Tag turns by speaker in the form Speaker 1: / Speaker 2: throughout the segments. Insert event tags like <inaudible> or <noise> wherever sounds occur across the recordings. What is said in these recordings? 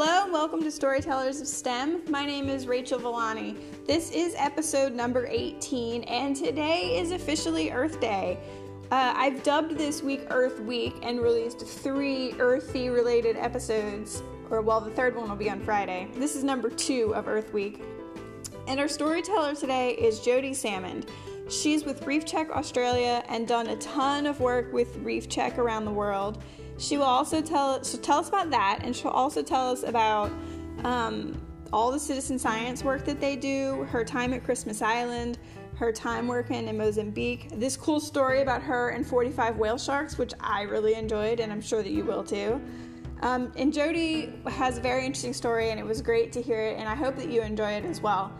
Speaker 1: Hello and welcome to Storytellers of STEM. My name is Rachel Villani. This is episode number 18, and today is officially Earth Day. Uh, I've dubbed this week Earth Week and released three earthy related episodes, or well, the third one will be on Friday. This is number two of Earth Week. And our storyteller today is Jody Salmond. She's with Reef Check Australia and done a ton of work with Reef Check around the world. She will also tell she'll tell us about that, and she'll also tell us about um, all the citizen science work that they do, her time at Christmas Island, her time working in Mozambique, this cool story about her and 45 whale sharks, which I really enjoyed, and I'm sure that you will too. Um, and Jody has a very interesting story, and it was great to hear it, and I hope that you enjoy it as well.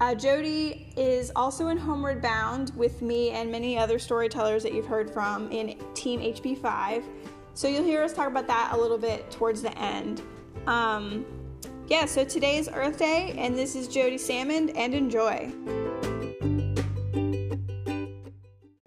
Speaker 1: Uh, Jody is also in Homeward Bound with me and many other storytellers that you've heard from in Team HB5. So you'll hear us talk about that a little bit towards the end. Um, yeah, so today is Earth Day, and this is Jody Salmon, and enjoy.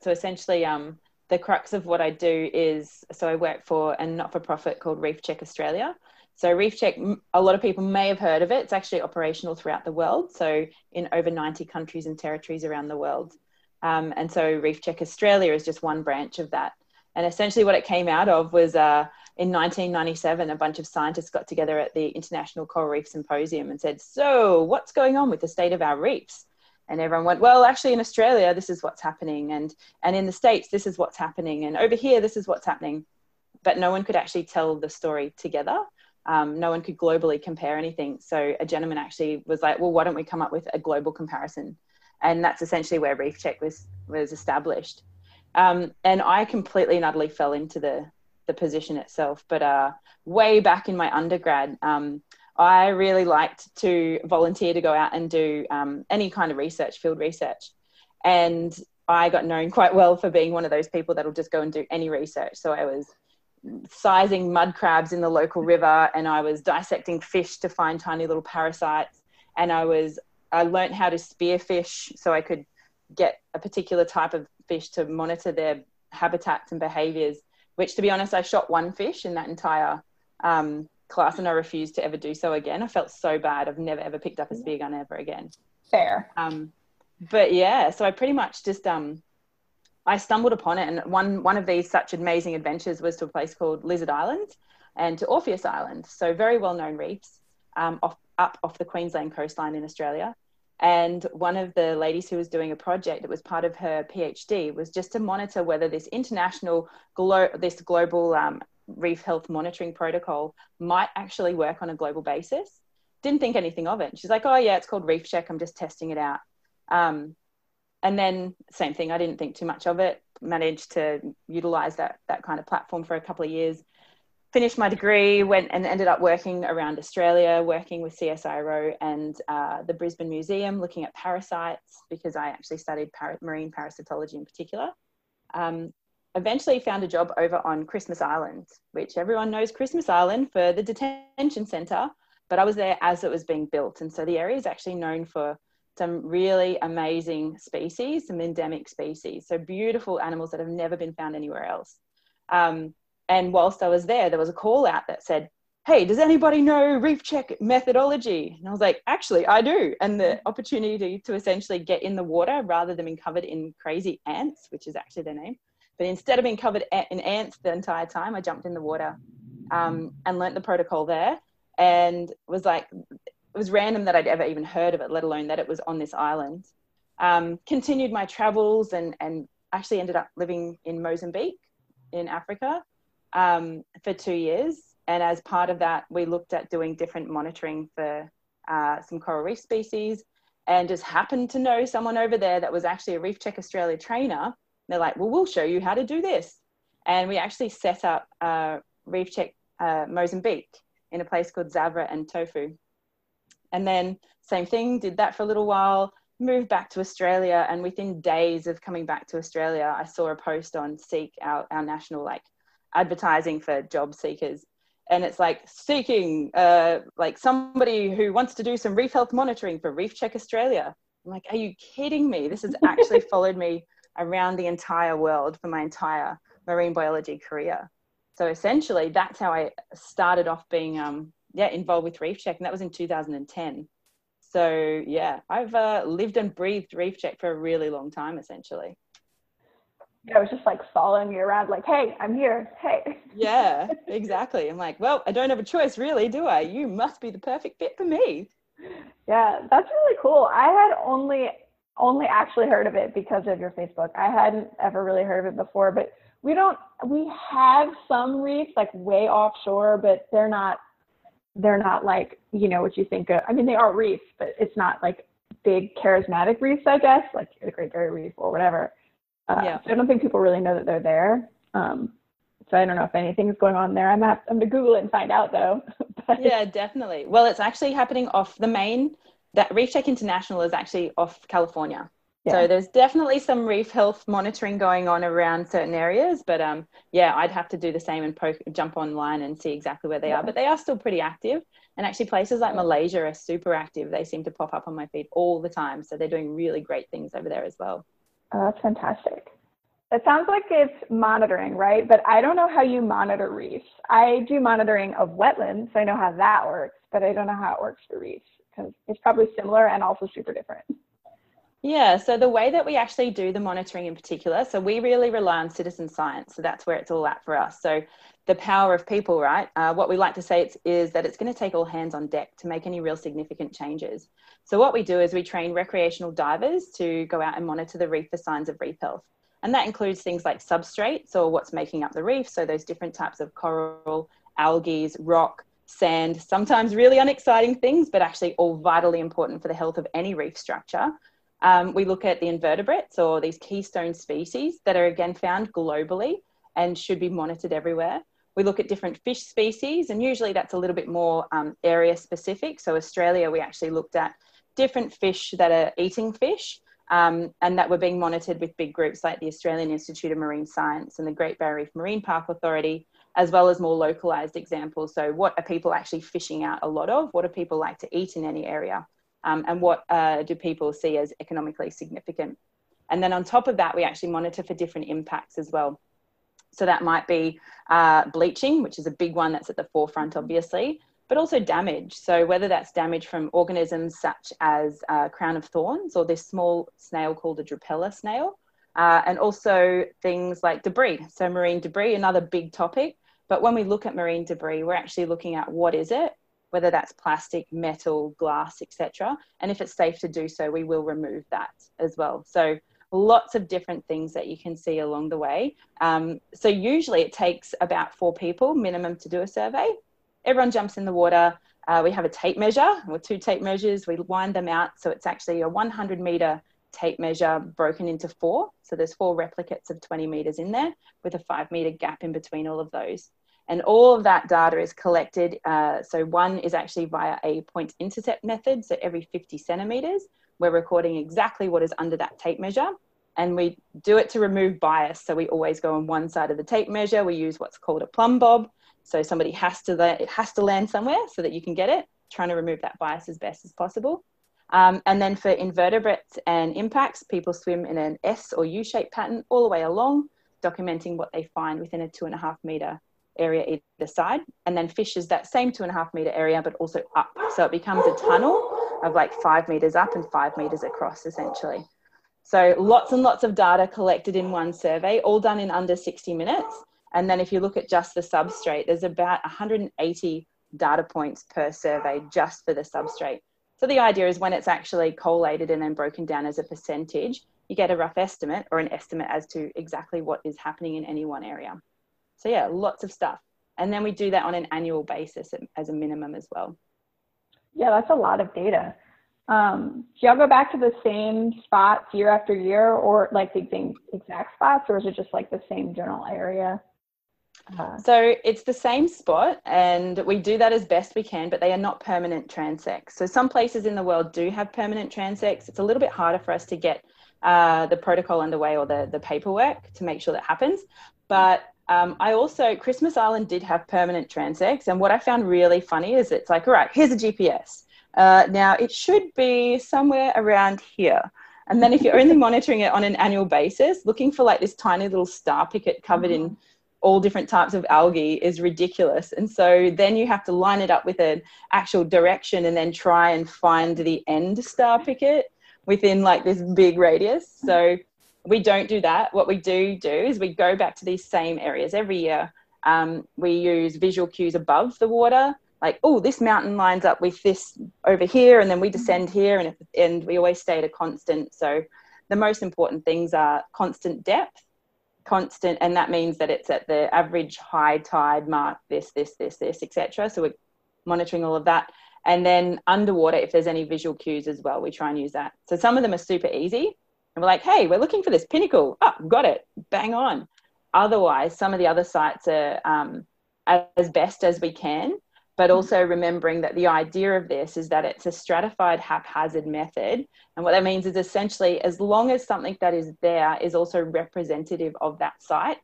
Speaker 2: So essentially, um, the crux of what I do is so I work for a not for profit called Reef Check Australia. So Reef Check, a lot of people may have heard of it. It's actually operational throughout the world, so in over 90 countries and territories around the world. Um, and so Reef Check Australia is just one branch of that. And essentially, what it came out of was uh, in 1997, a bunch of scientists got together at the International Coral Reef Symposium and said, So, what's going on with the state of our reefs? And everyone went, Well, actually, in Australia, this is what's happening. And, and in the States, this is what's happening. And over here, this is what's happening. But no one could actually tell the story together. Um, no one could globally compare anything. So a gentleman actually was like, Well, why don't we come up with a global comparison? And that's essentially where Reef Check was, was established. Um, and I completely and utterly fell into the the position itself. But uh, way back in my undergrad, um, I really liked to volunteer to go out and do um, any kind of research, field research, and I got known quite well for being one of those people that'll just go and do any research. So I was sizing mud crabs in the local river, and I was dissecting fish to find tiny little parasites, and I was I learned how to spear fish so I could get a particular type of fish to monitor their habitats and behaviors, which to be honest, I shot one fish in that entire um, class and I refused to ever do so again. I felt so bad. I've never ever picked up a spear gun ever again.
Speaker 1: Fair.
Speaker 2: Um, but yeah, so I pretty much just um, I stumbled upon it, and one one of these such amazing adventures was to a place called Lizard Island and to Orpheus Island. So very well known reefs um, off up off the Queensland coastline in Australia. And one of the ladies who was doing a project that was part of her PhD was just to monitor whether this international, glo- this global um, reef health monitoring protocol might actually work on a global basis. Didn't think anything of it. She's like, oh, yeah, it's called Reef Check. I'm just testing it out. Um, and then, same thing, I didn't think too much of it. Managed to utilize that, that kind of platform for a couple of years finished my degree, went and ended up working around Australia, working with CSIRO and uh, the Brisbane Museum, looking at parasites because I actually studied marine parasitology in particular. Um, eventually found a job over on Christmas Island, which everyone knows Christmas Island for the detention centre, but I was there as it was being built. And so the area is actually known for some really amazing species, some endemic species, so beautiful animals that have never been found anywhere else. Um, and whilst I was there, there was a call out that said, Hey, does anybody know reef check methodology? And I was like, Actually, I do. And the opportunity to essentially get in the water rather than being covered in crazy ants, which is actually their name. But instead of being covered in ants the entire time, I jumped in the water um, and learnt the protocol there and was like, it was random that I'd ever even heard of it, let alone that it was on this island. Um, continued my travels and, and actually ended up living in Mozambique in Africa um, for two years. And as part of that, we looked at doing different monitoring for uh, some coral reef species and just happened to know someone over there that was actually a Reef Check Australia trainer. They're like, well, we'll show you how to do this. And we actually set up uh, Reef Check uh, Mozambique in a place called Zavora and Tofo. And then same thing, did that for a little while, moved back to Australia. And within days of coming back to Australia, I saw a post on Seek, our, our national like advertising for job seekers. And it's like seeking uh, like somebody who wants to do some reef health monitoring for reef check australia. I'm like are you kidding me? This has actually <laughs> followed me around the entire world for my entire marine biology career. So essentially that's how i started off being um, yeah involved with reef check and that was in 2010 so yeah i've uh, lived and breathed reef check for a really long time essentially
Speaker 3: I was just like following you around, like, hey, I'm here. Hey.
Speaker 2: yeah, <laughs> exactly. I'm like, well, I don't have a choice, really, do I? You must be the perfect fit for me.
Speaker 3: Yeah, that's really cool. I had only only actually heard of it because of your Facebook. I hadn't ever really heard of it before, but we don't we have some reefs like way offshore, but they're not they're not like, you know, what you think of I mean they are reefs, but it's not like big charismatic reefs, I guess, like the Great Barrier Reef or whatever. Uh, yeah. So I don't think people really know that they're there. Um, so I don't know if anything's going on there. I'm gonna, I'm gonna Google it and find out though. <laughs>
Speaker 2: yeah, definitely. Well, it's actually happening off the main. That Reef Check International is actually off California. Yeah. So there's definitely some reef health monitoring going on around certain areas, but um, yeah, I'd have to do the same and poke, jump online and see exactly where they yeah. are. But they are still pretty active, and actually places like Malaysia are super active. They seem to pop up on my feed all the time, so they're doing really great things over there as well.
Speaker 3: Oh, that's fantastic. It sounds like it's monitoring, right? But I don't know how you monitor reefs. I do monitoring of wetlands, so I know how that works, but I don't know how it works for reefs because it's probably similar and also super different.
Speaker 2: Yeah, so the way that we actually do the monitoring in particular, so we really rely on citizen science. So that's where it's all at for us. So the power of people, right? Uh, what we like to say is that it's going to take all hands on deck to make any real significant changes. So what we do is we train recreational divers to go out and monitor the reef for signs of reef health. And that includes things like substrates or what's making up the reef. So those different types of coral, algae, rock, sand, sometimes really unexciting things, but actually all vitally important for the health of any reef structure. Um, we look at the invertebrates or these keystone species that are again found globally and should be monitored everywhere. We look at different fish species, and usually that's a little bit more um, area specific. So, Australia, we actually looked at different fish that are eating fish um, and that were being monitored with big groups like the Australian Institute of Marine Science and the Great Barrier Reef Marine Park Authority, as well as more localized examples. So, what are people actually fishing out a lot of? What do people like to eat in any area? Um, and what uh, do people see as economically significant? And then on top of that, we actually monitor for different impacts as well. So, that might be uh, bleaching, which is a big one that's at the forefront, obviously but also damage. So, whether that's damage from organisms such as uh, crown of thorns or this small snail called a Drupella snail, uh, and also things like debris. So, marine debris, another big topic. But when we look at marine debris, we're actually looking at what is it, whether that's plastic, metal, glass, etc. And if it's safe to do so, we will remove that as well. So, lots of different things that you can see along the way. Um, so, usually it takes about four people minimum to do a survey everyone jumps in the water. Uh, we have a tape measure or two tape measures. We wind them out. So it's actually a 100 meter tape measure broken into four. So there's four replicates of 20 meters in there with a five meter gap in between all of those. And all of that data is collected. Uh, so one is actually via a point intercept method. So every 50 centimeters, we're recording exactly what is under that tape measure. And we do it to remove bias. So we always go on one side of the tape measure. We use what's called a plumb bob. So somebody has to it has to land somewhere so that you can get it. Trying to remove that bias as best as possible. Um, and then for invertebrates and impacts, people swim in an S or U-shaped pattern all the way along, documenting what they find within a two and a half meter area either side. And then fish is that same two and a half meter area, but also up. So it becomes a tunnel of like five meters up and five meters across, essentially. So lots and lots of data collected in one survey, all done in under 60 minutes. And then if you look at just the substrate, there's about 180 data points per survey just for the substrate. So the idea is when it's actually collated and then broken down as a percentage, you get a rough estimate or an estimate as to exactly what is happening in any one area. So yeah, lots of stuff. And then we do that on an annual basis as a minimum as well.
Speaker 3: Yeah, that's a lot of data. Um, do y'all go back to the same spots year after year or like the same exact spots or is it just like the same general area?
Speaker 2: Uh-huh. So it's the same spot, and we do that as best we can, but they are not permanent transects. So some places in the world do have permanent transects. It's a little bit harder for us to get uh, the protocol underway or the, the paperwork to make sure that happens. But um, I also, Christmas Island did have permanent transects, and what I found really funny is it's like, all right, here's a GPS. Uh, now it should be somewhere around here. And then if you're only monitoring it on an annual basis, looking for like this tiny little star picket covered in all different types of algae is ridiculous. And so then you have to line it up with an actual direction and then try and find the end star picket within like this big radius. So we don't do that. What we do do is we go back to these same areas every year. Um, we use visual cues above the water, like, oh, this mountain lines up with this over here, and then we descend here, and, and we always stay at a constant. So the most important things are constant depth, constant, and that means that it's at the average high tide mark, this, this, this, this, etc. So we're monitoring all of that. And then underwater, if there's any visual cues as well, we try and use that. So some of them are super easy and we're like, hey, we're looking for this pinnacle. Oh, got it. Bang on. Otherwise, some of the other sites are um, as best as we can, but mm-hmm. also remembering that the idea of this is that it's a stratified haphazard method. And what that means is essentially, as long as something that is there is also representative of that site,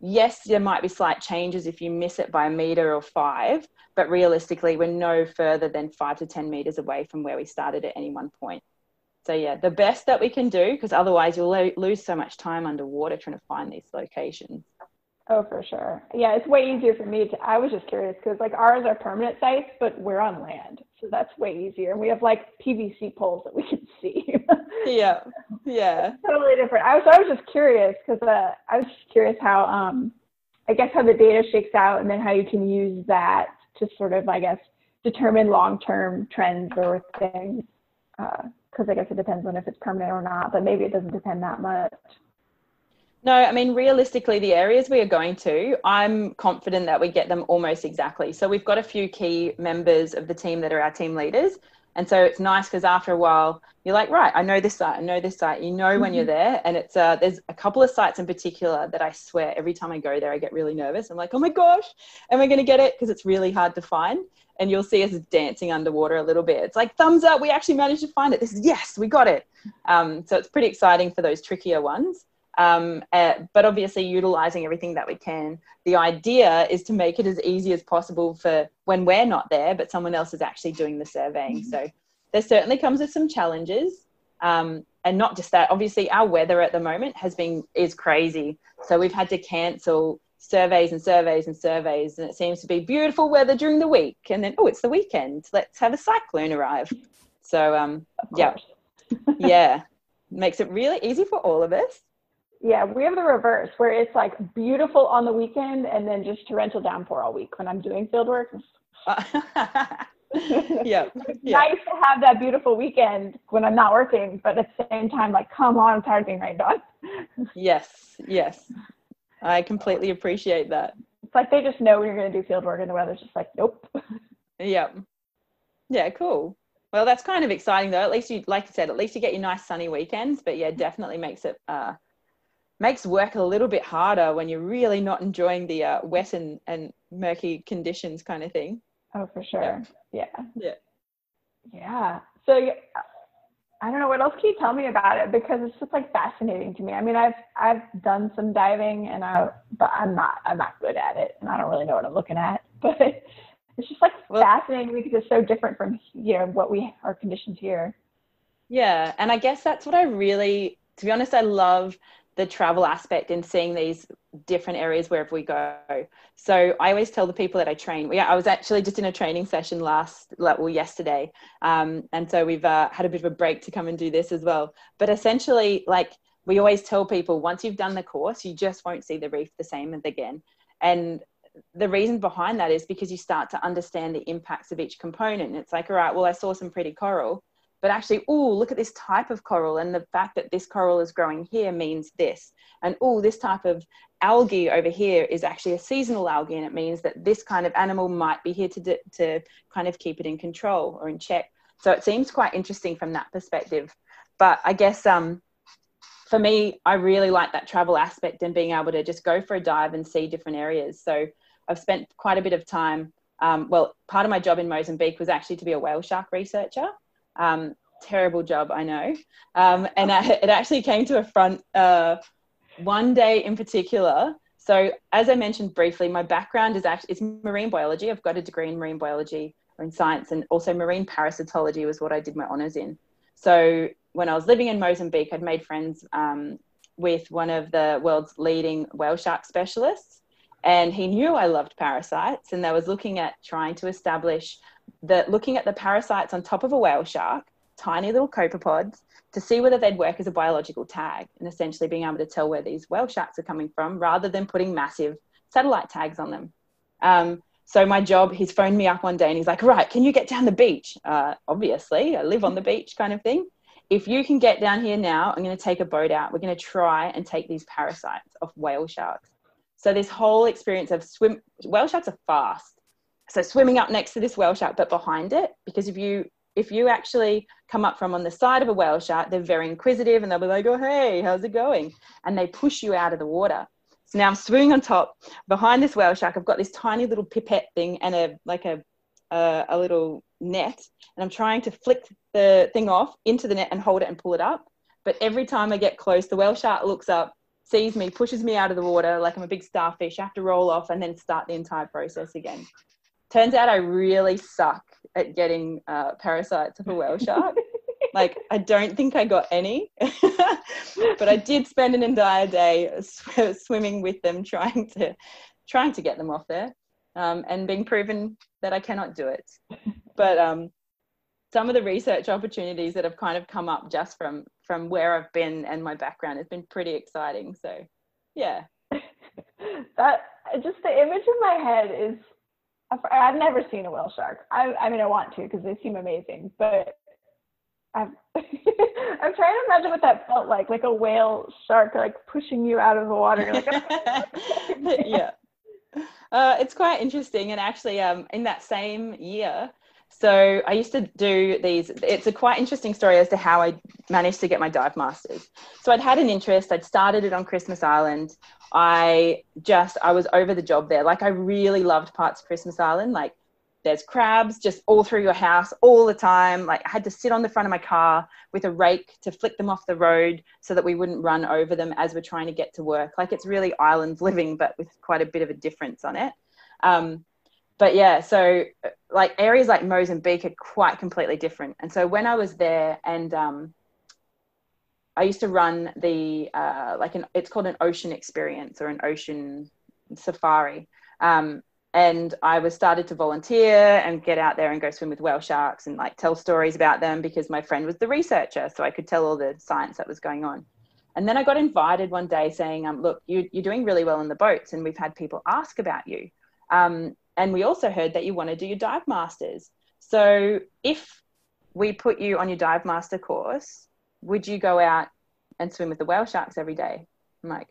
Speaker 2: yes, there might be slight changes if you miss it by a meter or five, but realistically, we're no further than five to 10 meters away from where we started at any one point. So yeah, the best that we can do, because otherwise you'll lo- lose so much time underwater trying to find these locations.
Speaker 3: Oh, for sure. Yeah, it's way easier for me to. I was just curious because like ours are permanent sites, but we're on land, so that's way easier. And we have like PVC poles that we can <laughs> see.
Speaker 2: yeah, yeah.
Speaker 3: totally different. I was I was just curious because uh, I was just curious how um, I guess how the data shakes out, and then how you can use that to sort of I guess determine long term trends or things. Uh, because I guess it depends on if it's permanent or not, but maybe it doesn't depend that much.
Speaker 2: No, I mean, realistically, the areas we are going to, I'm confident that we get them almost exactly. So we've got a few key members of the team that are our team leaders. And so it's nice because after a while, you're like, right, I know this site, I know this site. You know when mm-hmm. you're there, and it's uh, there's a couple of sites in particular that I swear every time I go there, I get really nervous. I'm like, oh my gosh, am I going to get it? Because it's really hard to find and you'll see us dancing underwater a little bit. It's like thumbs up, we actually managed to find it. This is yes, we got it. Um, so it's pretty exciting for those trickier ones. Um, uh, but obviously, utilizing everything that we can. The idea is to make it as easy as possible for when we're not there, but someone else is actually doing the surveying. So there certainly comes with some challenges. Um, and not just that, obviously, our weather at the moment has been is crazy. So we've had to cancel surveys and surveys and surveys, and it seems to be beautiful weather during the week, and then oh, it's the weekend. Let's have a cyclone arrive. So um, yeah, <laughs> yeah, makes it really easy for all of us.
Speaker 3: Yeah, we have the reverse where it's like beautiful on the weekend and then just torrential downpour all week when I'm doing field work. <laughs>
Speaker 2: yeah, <laughs>
Speaker 3: it's yeah. nice to have that beautiful weekend when I'm not working, but at the same time, like, come on, I'm tired of being rained on.
Speaker 2: yes, yes. I completely appreciate that.
Speaker 3: It's like they just know when you're going to do field work and the weather's just like, nope. <laughs>
Speaker 2: yeah. Yeah, cool. Well, that's kind of exciting though. At least you, like I said, at least you get your nice sunny weekends. But yeah, definitely makes it uh, makes work a little bit harder when you're really not enjoying the uh, wet and, and murky conditions kind of thing.
Speaker 3: Oh, for sure. Yeah.
Speaker 2: Yeah.
Speaker 3: Yeah. So I don't know what else can you tell me about it because it's just like fascinating to me. I mean, I've I've done some diving and I but I'm not I'm not good at it and I don't really know what I'm looking at. <laughs> But it's just like well, fascinating because it's so different from you know what we are conditioned here.
Speaker 2: Yeah, and I guess that's what I really to be honest I love the travel aspect and seeing these different areas wherever we go. So I always tell the people that I train. Yeah, I was actually just in a training session last, well, yesterday, um, and so we've uh, had a bit of a break to come and do this as well. But essentially, like we always tell people, once you've done the course, you just won't see the reef the same again. And the reason behind that is because you start to understand the impacts of each component. It's like, all right, well, I saw some pretty coral but actually, oh, look at this type of coral, and the fact that this coral is growing here means this. And oh, this type of algae over here is actually a seasonal algae, and it means that this kind of animal might be here to, to kind of keep it in control or in check. So it seems quite interesting from that perspective. But I guess um, for me, I really like that travel aspect and being able to just go for a dive and see different areas. So I've spent quite a bit of time. Um, well, part of my job in Mozambique was actually to be a whale shark researcher. Um, terrible job, I know. Um, and I, it actually came to a front uh, one day in particular. So, as I mentioned briefly, my background is actually it's marine biology. I've got a degree in marine biology or in science, and also marine parasitology was what I did my honors in. So, when I was living in Mozambique, I'd made friends um, with one of the world's leading whale shark specialists. and he knew I loved parasites, and they was looking at trying to establish that looking at the parasites on top of a whale shark, tiny little copepods, to see whether they'd work as a biological tag, and essentially being able to tell where these whale sharks are coming from, rather than putting massive satellite tags on them. Um, so my job, he's phoned me up one day and he's like, right, can you get down the beach? Uh, obviously, I live on the beach kind of thing. If you can get down here now, I'm going to take a boat out. We're going to try and take these parasites off whale sharks. So this whole experience of swim, whale sharks are fast. So swimming up next to this whale shark, but behind it, because if you if you actually come up from on the side of a whale shark, they're very inquisitive and they'll be like, oh, hey, how's it going? And they push you out of the water. So now I'm swimming on top behind this whale shark. I've got this tiny little pipette thing and a like a a, a little net, and I'm trying to flick the thing off into the net and hold it and pull it up. But every time I get close, the whale shark looks up, sees me, pushes me out of the water like I'm a big starfish. I have to roll off and then start the entire process again. Turns out I really suck at getting uh, parasites of a whale shark. <laughs> like I don't think I got any, <laughs> but I did spend an entire day sw- swimming with them, trying to trying to get them off there, um, and being proven that I cannot do it. But um, some of the research opportunities that have kind of come up just from from where I've been and my background has been pretty exciting. So, yeah. <laughs>
Speaker 3: that just the image in my head is I've never seen a whale shark. I, I mean, I want to because they seem amazing, but I'm, <laughs> I'm trying to imagine what that felt like, like a whale shark, like pushing you out of the water. Like, <laughs>
Speaker 2: yeah. Uh, it's quite interesting. And actually, um, in that same year, so I used to do these. It's a quite interesting story as to how I managed to get my dive masters. So I'd had an interest. I'd started it on Christmas Island. I just I was over the job there. Like I really loved parts of Christmas Island. Like there's crabs just all through your house all the time. Like I had to sit on the front of my car with a rake to flick them off the road so that we wouldn't run over them as we're trying to get to work. Like it's really island living, but with quite a bit of a difference on it. Um, but yeah, so like areas like Mozambique are quite completely different. And so when I was there, and um, I used to run the uh, like an it's called an ocean experience or an ocean safari. Um, and I was started to volunteer and get out there and go swim with whale sharks and like tell stories about them because my friend was the researcher, so I could tell all the science that was going on. And then I got invited one day saying, um, "Look, you, are doing really well in the boats, and we've had people ask about you." Um, and we also heard that you want to do your dive masters. So if we put you on your dive master course, would you go out and swim with the whale sharks every day? I'm like,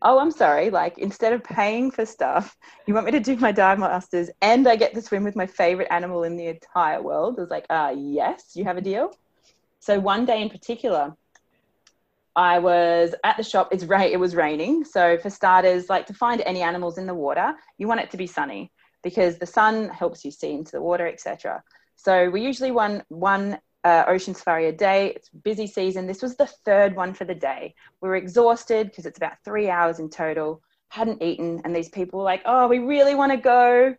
Speaker 2: oh, I'm sorry. Like instead of paying for stuff, you want me to do my dive masters and I get to swim with my favorite animal in the entire world. I was like, uh, yes, you have a deal. So one day in particular, I was at the shop. It's rain. It was raining. So for starters, like to find any animals in the water, you want it to be sunny because the sun helps you see into the water, etc. So we usually run one uh, ocean safari a day. It's busy season. This was the third one for the day. We were exhausted because it's about three hours in total. Hadn't eaten, and these people were like, "Oh, we really want to go."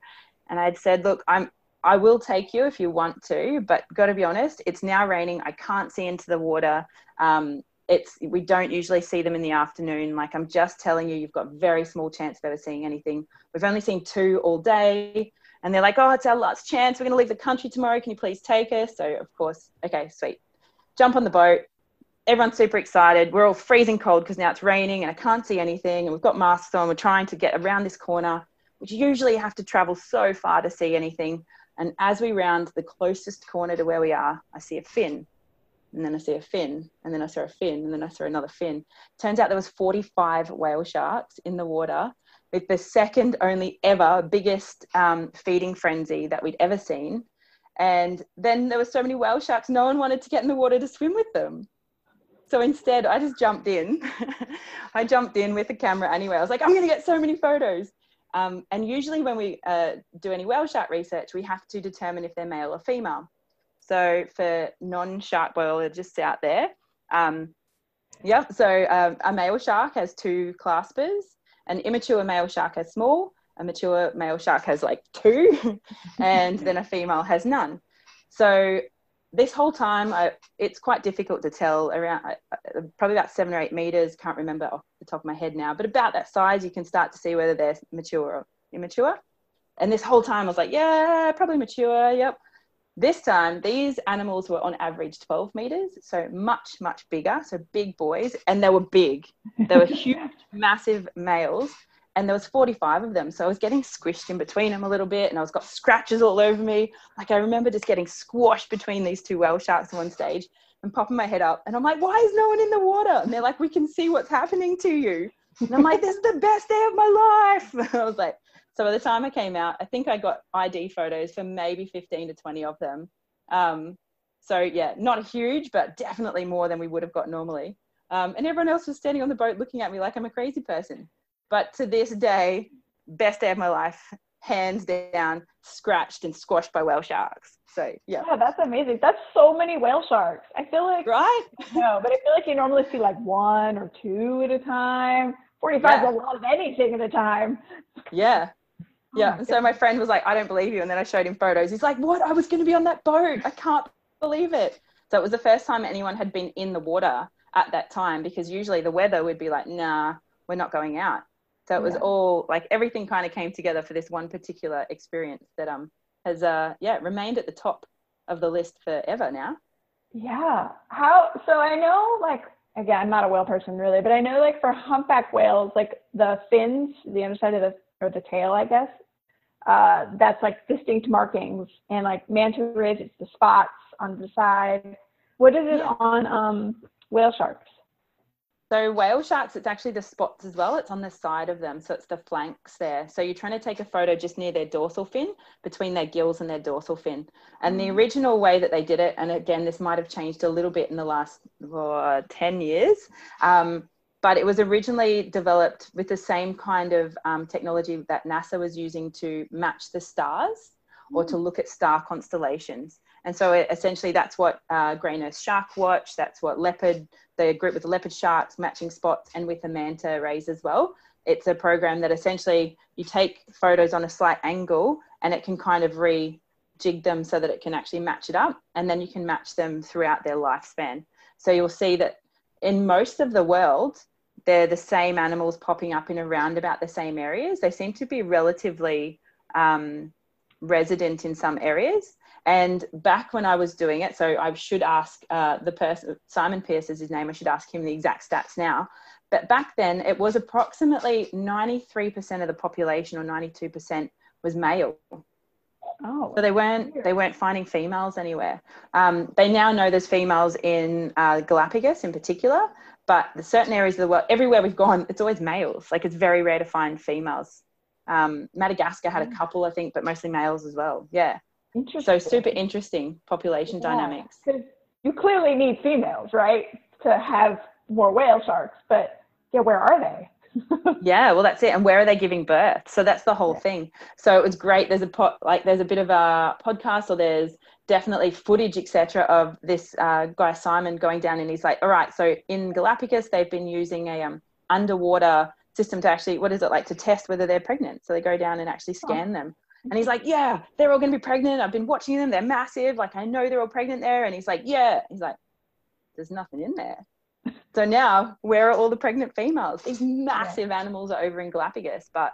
Speaker 2: And I'd said, "Look, I'm I will take you if you want to, but got to be honest, it's now raining. I can't see into the water. Um, it's we don't usually see them in the afternoon. Like I'm just telling you, you've got very small chance of ever seeing anything. We've only seen two all day, and they're like, "Oh, it's our last chance. We're going to leave the country tomorrow. Can you please take us?" So of course, okay, sweet. Jump on the boat. Everyone's super excited. We're all freezing cold because now it's raining and I can't see anything. And we've got masks on. We're trying to get around this corner, which usually have to travel so far to see anything. And as we round the closest corner to where we are, I see a fin and then I see a fin, and then I saw a fin, and then I saw another fin. Turns out there was 45 whale sharks in the water with the second only ever biggest um, feeding frenzy that we'd ever seen. And then there were so many whale sharks, no one wanted to get in the water to swim with them. So instead, I just jumped in. <laughs> I jumped in with the camera anyway. I was like, I'm going to get so many photos. Um, and usually, when we uh, do any whale shark research, we have to determine if they're male or female. So for non-shark biologists out there, um, yep. So um, a male shark has two claspers. An immature male shark has small. A mature male shark has like two, <laughs> and then a female has none. So this whole time, I, it's quite difficult to tell. Around uh, probably about seven or eight meters. Can't remember off the top of my head now, but about that size, you can start to see whether they're mature or immature. And this whole time, I was like, yeah, probably mature. Yep. This time, these animals were on average 12 meters, so much, much bigger. So big boys, and they were big. They were huge, <laughs> massive males and there was 45 of them so i was getting squished in between them a little bit and i was got scratches all over me like i remember just getting squashed between these two whale sharks at one stage and popping my head up and i'm like why is no one in the water and they're like we can see what's happening to you and i'm like this is the best day of my life <laughs> i was like so by the time i came out i think i got id photos for maybe 15 to 20 of them um, so yeah not huge but definitely more than we would have got normally um, and everyone else was standing on the boat looking at me like i'm a crazy person but to this day, best day of my life, hands down, scratched and squashed by whale sharks. So yeah.
Speaker 3: Yeah, that's amazing. That's so many whale sharks. I feel like
Speaker 2: right.
Speaker 3: No, but I feel like you normally see like one or two at a time. Forty-five yeah. is a lot of anything at a time.
Speaker 2: Yeah. Oh yeah. so my friend was like, I don't believe you. And then I showed him photos. He's like, What? I was going to be on that boat. I can't believe it. So it was the first time anyone had been in the water at that time because usually the weather would be like, Nah, we're not going out. So it was yeah. all like everything kind of came together for this one particular experience that um has uh yeah remained at the top of the list forever now.
Speaker 3: Yeah. How so I know like again I'm not a whale person really, but I know like for humpback whales like the fins, the underside of the or the tail I guess, uh that's like distinct markings and like manta rays it's the spots on the side. What is it on um whale sharks?
Speaker 2: So whale sharks, it's actually the spots as well. It's on the side of them. So it's the flanks there. So you're trying to take a photo just near their dorsal fin, between their gills and their dorsal fin. And the mm. original way that they did it, and again, this might have changed a little bit in the last oh, 10 years, um, but it was originally developed with the same kind of um, technology that NASA was using to match the stars or to look at star constellations. And so it, essentially that's what uh, Grey Nurse Shark Watch, that's what Leopard, the group with the leopard sharks, matching spots, and with the manta rays as well. It's a program that essentially you take photos on a slight angle and it can kind of rejig them so that it can actually match it up. And then you can match them throughout their lifespan. So you'll see that in most of the world, they're the same animals popping up in around about the same areas. They seem to be relatively um, resident in some areas. And back when I was doing it, so I should ask uh, the person, Simon Pierce is his name, I should ask him the exact stats now. But back then, it was approximately 93% of the population or 92% was male.
Speaker 3: Oh,
Speaker 2: so they weren't they weren't finding females anywhere. Um, they now know there's females in uh, Galapagos in particular, but the certain areas of the world, everywhere we've gone, it's always males. Like it's very rare to find females. Um, Madagascar had a mm. couple, I think, but mostly males as well. Yeah. Interesting. So super interesting population yeah. dynamics.
Speaker 3: You clearly need females, right, to have more whale sharks. But yeah, where are they? <laughs>
Speaker 2: yeah, well, that's it. And where are they giving birth? So that's the whole yeah. thing. So it was great. There's a pot, like there's a bit of a podcast, or there's definitely footage, etc., of this uh, guy Simon going down, and he's like, all right. So in Galapagos, they've been using a um, underwater system to actually, what is it like, to test whether they're pregnant. So they go down and actually oh. scan oh. them. And he's like, yeah, they're all going to be pregnant. I've been watching them. They're massive. Like, I know they're all pregnant there. And he's like, yeah. He's like, there's nothing in there. <laughs> So now, where are all the pregnant females? These massive yeah. animals are over in Galapagos, but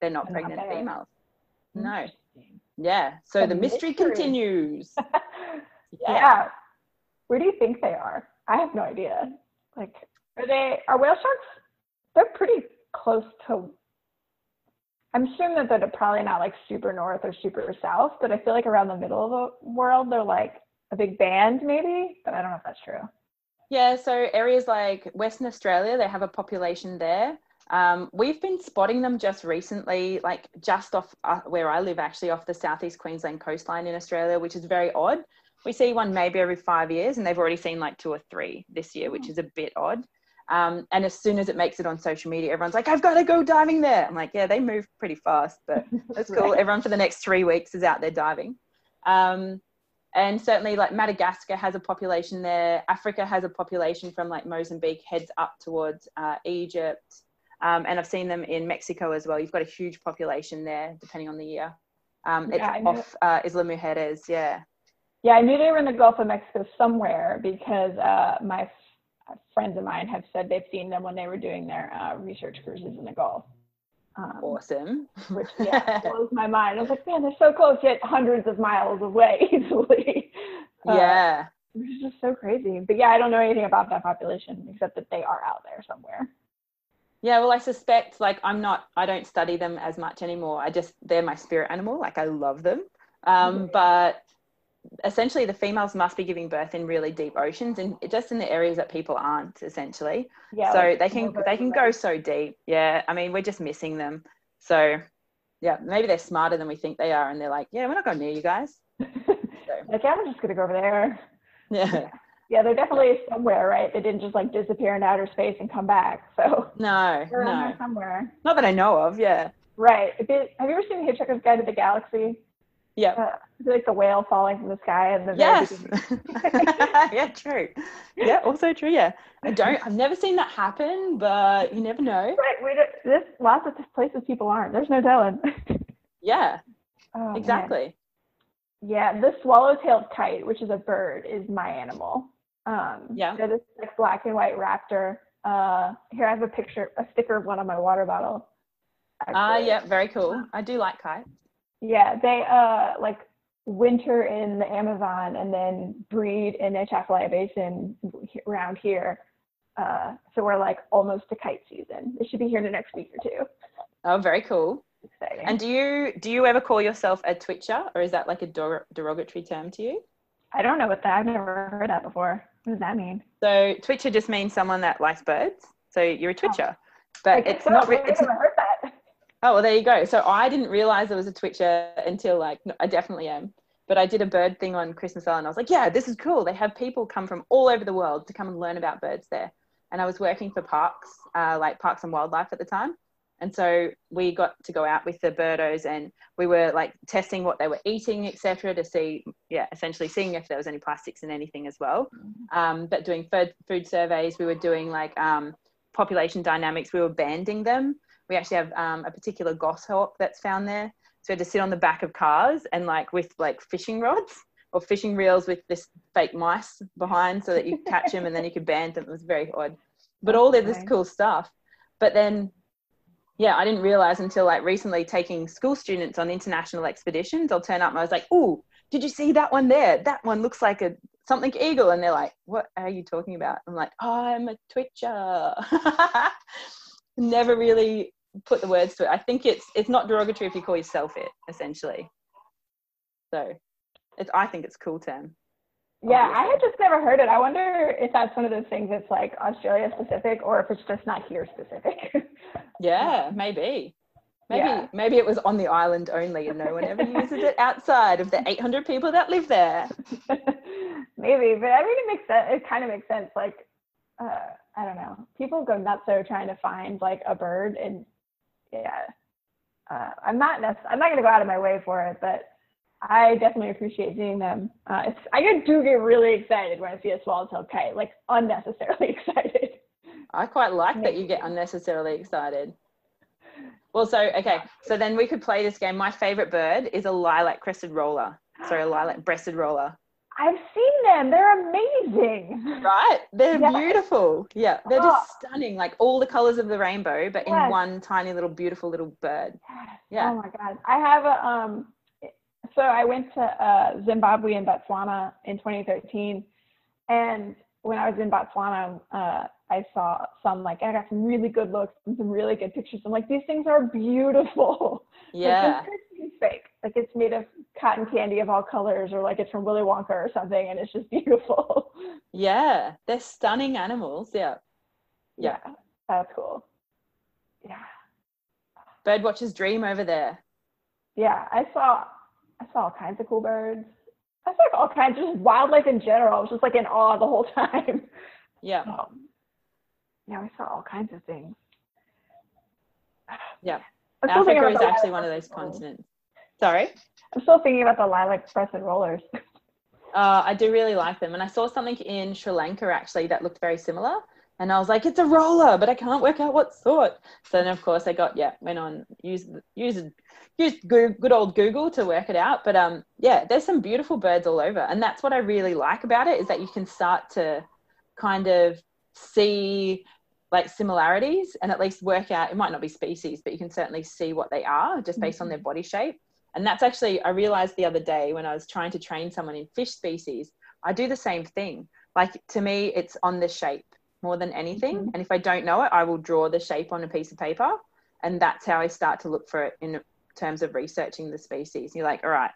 Speaker 2: they're not they're pregnant not females. No. Yeah. So the, the mystery, mystery, continues. <laughs>
Speaker 3: yeah. yeah. Where do you think they are? I have no idea. Like, are they, are whale sharks? They're pretty close to I'm assuming that they're probably not like super north or super south, but I feel like around the middle of the world, they're like a big band, maybe. But I don't know if that's true.
Speaker 2: Yeah, so areas like Western Australia, they have a population there. Um, we've been spotting them just recently, like just off uh, where I live, actually off the southeast Queensland coastline in Australia, which is very odd. We see one maybe every five years, and they've already seen like two or three this year, which hmm. is a bit odd. Um, and as soon as it makes it on social media, everyone's like, I've got to go diving there. I'm like, yeah, they move pretty fast, but <laughs> that's cool. right. Everyone for the next three weeks is out there diving. Um, and certainly like Madagascar has a population there. Africa has a population from like Mozambique heads up towards uh, Egypt. Um, and I've seen them in Mexico as well. You've got a huge population there, depending on the year. Um, it's yeah, off uh, Isla Mujeres, yeah.
Speaker 3: Yeah, I knew they were in the Gulf of Mexico somewhere because uh, my f- friends of mine have said they've seen them when they were doing their uh, research cruises in the Gulf. Um,
Speaker 2: Awesome.
Speaker 3: which <laughs> yeah blows my mind. I was like, man, they're so close yet hundreds of miles away <laughs> easily. Uh,
Speaker 2: yeah.
Speaker 3: which is just so crazy. But yeah, I don't know anything about that population except that they are out there somewhere.
Speaker 2: Yeah, well, I suspect like I'm not, I don't study them as much anymore. I just, they're my spirit animal. Like I love them. Um, but essentially, the females must be giving birth in really deep oceans and just in the areas that people aren't, essentially.
Speaker 3: Yeah.
Speaker 2: so
Speaker 3: like,
Speaker 2: they can they can go so deep. Yeah, I mean, we're just missing them. So yeah, maybe they're smarter than we think they are, and they're like, yeah, we're not going near you guys. <laughs>
Speaker 3: like, yeah, I'm just gonna go over there.
Speaker 2: Yeah.
Speaker 3: Yeah, they're definitely somewhere, right? They didn't just like disappear in outer space and come back. So
Speaker 2: No,
Speaker 3: they're
Speaker 2: no,
Speaker 3: somewhere.
Speaker 2: not that I know of. Yeah.
Speaker 3: Right. Have you ever seen the Hitchhiker's Guide to the Galaxy?
Speaker 2: Yeah.
Speaker 3: Uh, like the whale falling from the sky and the
Speaker 2: Yes. <laughs> yeah, true. Yeah, also true. Yeah, I don't. I've never seen that happen, but you never know.
Speaker 3: Right. We don't, there's lots of places people aren't. There's no telling. <laughs>
Speaker 2: Yeah, <laughs>
Speaker 3: Oh, man.
Speaker 2: exactly.
Speaker 3: Yeah, the swallow-tailed kite, which is a bird, is my animal. Um,
Speaker 2: Yeah.
Speaker 3: They're this like black and white raptor. Uh, here I have a picture, a sticker of one on my water bottle.
Speaker 2: Ah,
Speaker 3: actually.
Speaker 2: yeah, very cool. I do like kites.
Speaker 3: Yeah, they uh like winter in the Amazon and then breed in the Atchafalaya Basin around here. Uh, so we're like almost to kite season. They should be here in the next week or two.
Speaker 2: Oh, very cool.
Speaker 3: Exciting.
Speaker 2: And do you do you ever call yourself a twitcher, or is that like a derogatory term to you?
Speaker 3: I don't know what that. I've never heard that before. What does that mean?
Speaker 2: So twitcher just means someone that likes birds. So you're a twitcher, but
Speaker 3: I guess
Speaker 2: it's
Speaker 3: so.
Speaker 2: not. Re- it's
Speaker 3: heard that. <laughs>
Speaker 2: Oh, well, there you go. So I didn't realize I was a Twitcher until like, no, I definitely am. But I did a bird thing on Christmas Island. I was like, yeah, this is cool. They have people come from all over the world to come and learn about birds there. And I was working for parks, uh, like Parks and Wildlife at the time. And so we got to go out with the birdos and we were like testing what they were eating, etc., to see, yeah, essentially seeing if there was any plastics in anything as well. Um, but doing food, food surveys, we were doing like um, population dynamics, we were banding them we actually have um, a particular goshawk that's found there. So we had to sit on the back of cars and like with like fishing rods or fishing reels with this fake mice behind so that you catch <laughs> them and then you could band them. It was very odd, but all of this cool stuff. But then, yeah, I didn't realize until like recently taking school students on international expeditions. I'll turn up and I was like, "Oh, did you see that one there? That one looks like a something eagle." And they're like, "What are you talking about?" I'm like, "I'm a twitcher." <laughs> Never really put the words to it. I think it's it's not derogatory if you call yourself it, essentially. So, it's I think it's a cool term.
Speaker 3: Yeah, I had just never heard it. I wonder if that's one of those things that's like Australia specific or if it's just not here specific. <laughs>
Speaker 2: Yeah, maybe. Maybe
Speaker 3: Yeah.
Speaker 2: maybe it was on the island only and no one ever uses it outside of the 800 people that live there. <laughs>
Speaker 3: Maybe, but I mean, it makes sense. It kind of makes sense. Like, uh, I don't know. People go nuts though trying to find like a bird, and yeah, uh, I'm not. Nec- I'm not gonna go out of my way for it, but I definitely appreciate seeing them. Uh, it's, I do get really excited when I see a swallowtail kite, like unnecessarily <laughs> excited.
Speaker 2: I quite like that you get unnecessarily excited. Well, so okay, so then we could play this game. My favorite bird is a lilac crested roller. Sorry, a lilac breasted roller.
Speaker 3: I've seen them. They're amazing.
Speaker 2: Right? They're
Speaker 3: Yes.
Speaker 2: beautiful. Yeah, they're just stunning, like all the colors of the rainbow, but in one tiny little beautiful little bird. Yeah.
Speaker 3: Oh my God. I have a um. So I went to uh, Zimbabwe and Botswana in 2013, and when I was in Botswana, uh, I saw some like I got some really good looks and some really good pictures. I'm like, these things are beautiful. <laughs>
Speaker 2: Yeah.
Speaker 3: Like, fake. Like it's made of cotton candy of all colors, or like it's from Willy Wonka or something, and it's just <laughs> beautiful.
Speaker 2: Yeah. They're stunning animals. Yeah. Yeah.
Speaker 3: that's cool. Yeah.
Speaker 2: Birdwatcher's dream over there.
Speaker 3: yeah, I saw I saw all kinds of cool birds. I saw like all kinds, just wildlife in general. I was just like in awe the whole <laughs> time.
Speaker 2: Yeah.
Speaker 3: Um, yeah, we saw all kinds of things.
Speaker 2: Yeah.
Speaker 3: I'm still thinking
Speaker 2: Africa is actually one of those
Speaker 3: rollers.
Speaker 2: continents. Sorry.
Speaker 3: I'm still thinking about the lilac crescent rollers. <laughs>
Speaker 2: Uh, I do really like them. And I saw something in Sri Lanka actually that looked very similar. And I was like, it's a roller, but I can't work out what sort. So then, of course, I got yeah, went on used used used good old Google to work it out. But um, yeah, there's some beautiful birds all over, and that's what I really like about it is that you can start to kind of see like similarities and at least work out it might not be species but you can certainly see what they are just based mm-hmm. on their body shape and that's actually i realized the other day when i was trying to train someone in fish species i do the same thing like to me it's on the shape more than anything mm-hmm. and if i don't know it i will draw the shape on a piece of paper and that's how i start to look for it in terms of researching the species you're like all right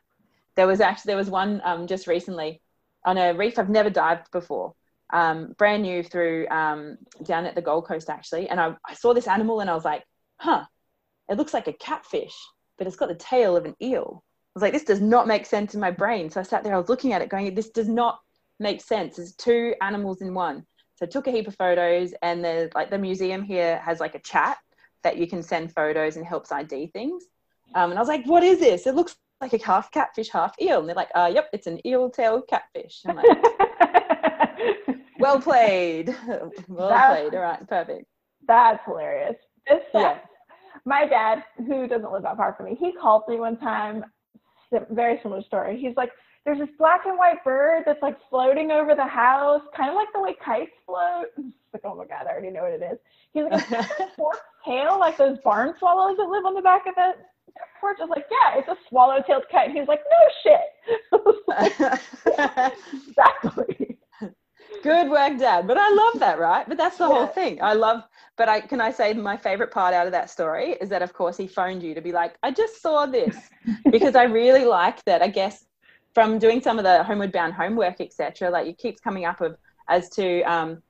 Speaker 2: there was actually there was one um, just recently on a reef i've never dived before um, brand new through um, down at the Gold Coast actually, and I, I saw this animal and I was like, huh, it looks like a catfish, but it's got the tail of an eel. I was like, this does not make sense in my brain. So I sat there, I was looking at it, going, this does not make sense. There's two animals in one. So I took a heap of photos, and the like the museum here has like a chat that you can send photos and helps ID things. Um, and I was like, what is this? It looks like a half catfish, half eel. And they're like, uh, yep, it's an eel tail catfish. I'm like, <laughs> well played. <laughs> Well that's, played. All right, perfect.
Speaker 3: That's hilarious. This yeah. my dad, who doesn't live that far from me, he called me one time. Very similar story. He's like, "There's this black and white bird that's like floating over the house, kind of like the way kites float." like, <laughs> "Oh my god, I already know what it is." He's like, "A <laughs> forked tail, like those barn swallows that live on the back of the porch." I was like, "Yeah, it's a swallow-tailed kite." He's like, "No shit." <laughs> like, yeah, exactly.
Speaker 2: Good work, Dad. But I love that, right? But that's the yeah. whole thing. I love, but I can I say my favorite part out of that story is that, of course, he phoned you to be like, I just saw this because I really like that. I guess from doing some of the homeward bound homework, etc. Like it keeps coming up of as to, um,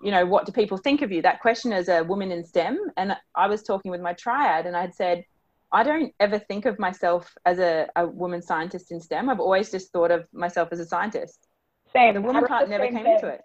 Speaker 2: you know, what do people think of you? That question as a woman in STEM. And I was talking with my triad, and I'd said. I don't ever think of myself as a, a woman scientist in STEM. I've always just thought of myself as a scientist.
Speaker 3: Same.
Speaker 2: The woman part never came thing. into it.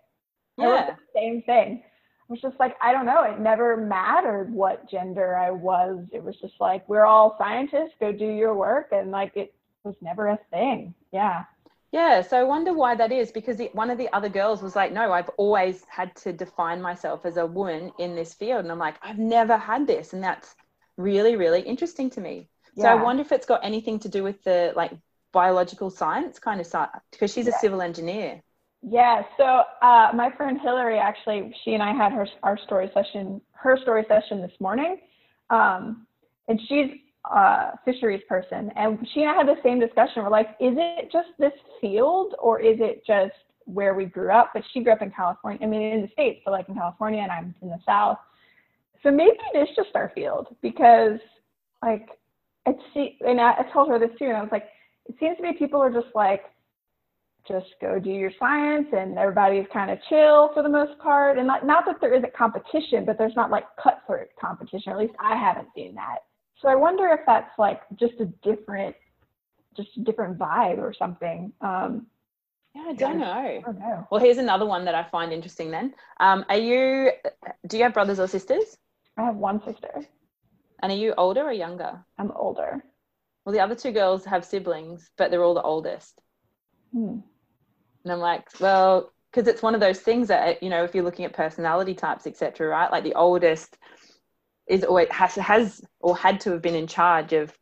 Speaker 3: Yeah. same thing. It was just like, I don't know, it never mattered what gender I was. It was just like, we're all scientists, go do your work. And like, it was never a thing. Yeah.
Speaker 2: Yeah, so I wonder why that is because the, one of the other girls was like, No, I've always had to define myself as a woman in this field. And I'm like, I've never had this. And that's really, really interesting to me. Yeah. So I wonder if it's got anything to do with the like biological science kind of side because she's a civil engineer.
Speaker 3: Yeah. So uh, my friend Hillary actually, she and I had her our story session, her story session this morning, um, and she's a fisheries person, and she and I had the same discussion. We're like, is it just this field, or is it just where we grew up? But she grew up in California. I mean, in the states, but like in California, and I'm in the South. So maybe it is just our field because, like, it's see, and I, told her this too, and I was like it seems to be people are just like, just go do your science and everybody's kind of chill for the most part. And not, not that there isn't competition, but there's not like cutthroat competition, at least I haven't seen that. So I wonder if that's like just a different, just a different vibe or something. Um,
Speaker 2: yeah, I don't, know. I don't know. Well, here's another one that I find interesting then. Um, are you, do you have brothers or sisters?
Speaker 3: I have one sister.
Speaker 2: And are you older or younger?
Speaker 3: I'm older.
Speaker 2: Well, the other two girls have siblings, but they're all the oldest.
Speaker 3: Hmm.
Speaker 2: And I'm like, well, because it's one of those things that you know, if you're looking at personality types, etc., right? Like the oldest is always has has or had to have been in charge of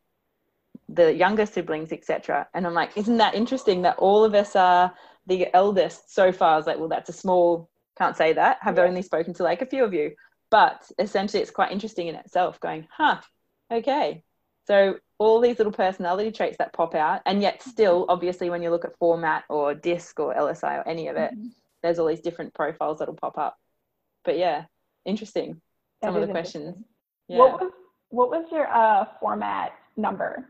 Speaker 2: the younger siblings, etc. And I'm like, isn't that interesting that all of us are the eldest so far? I was like, well, that's a small. Can't say that. Have yeah. only spoken to like a few of you, but essentially, it's quite interesting in itself. Going, huh? Okay, so all these little personality traits that pop out, and yet still, obviously, when you look at format or DISC or LSI or any of it, mm-hmm. there's all these different profiles that'll pop up. But yeah, interesting. Some that of the questions.
Speaker 3: Yeah. What was what was your uh, format number?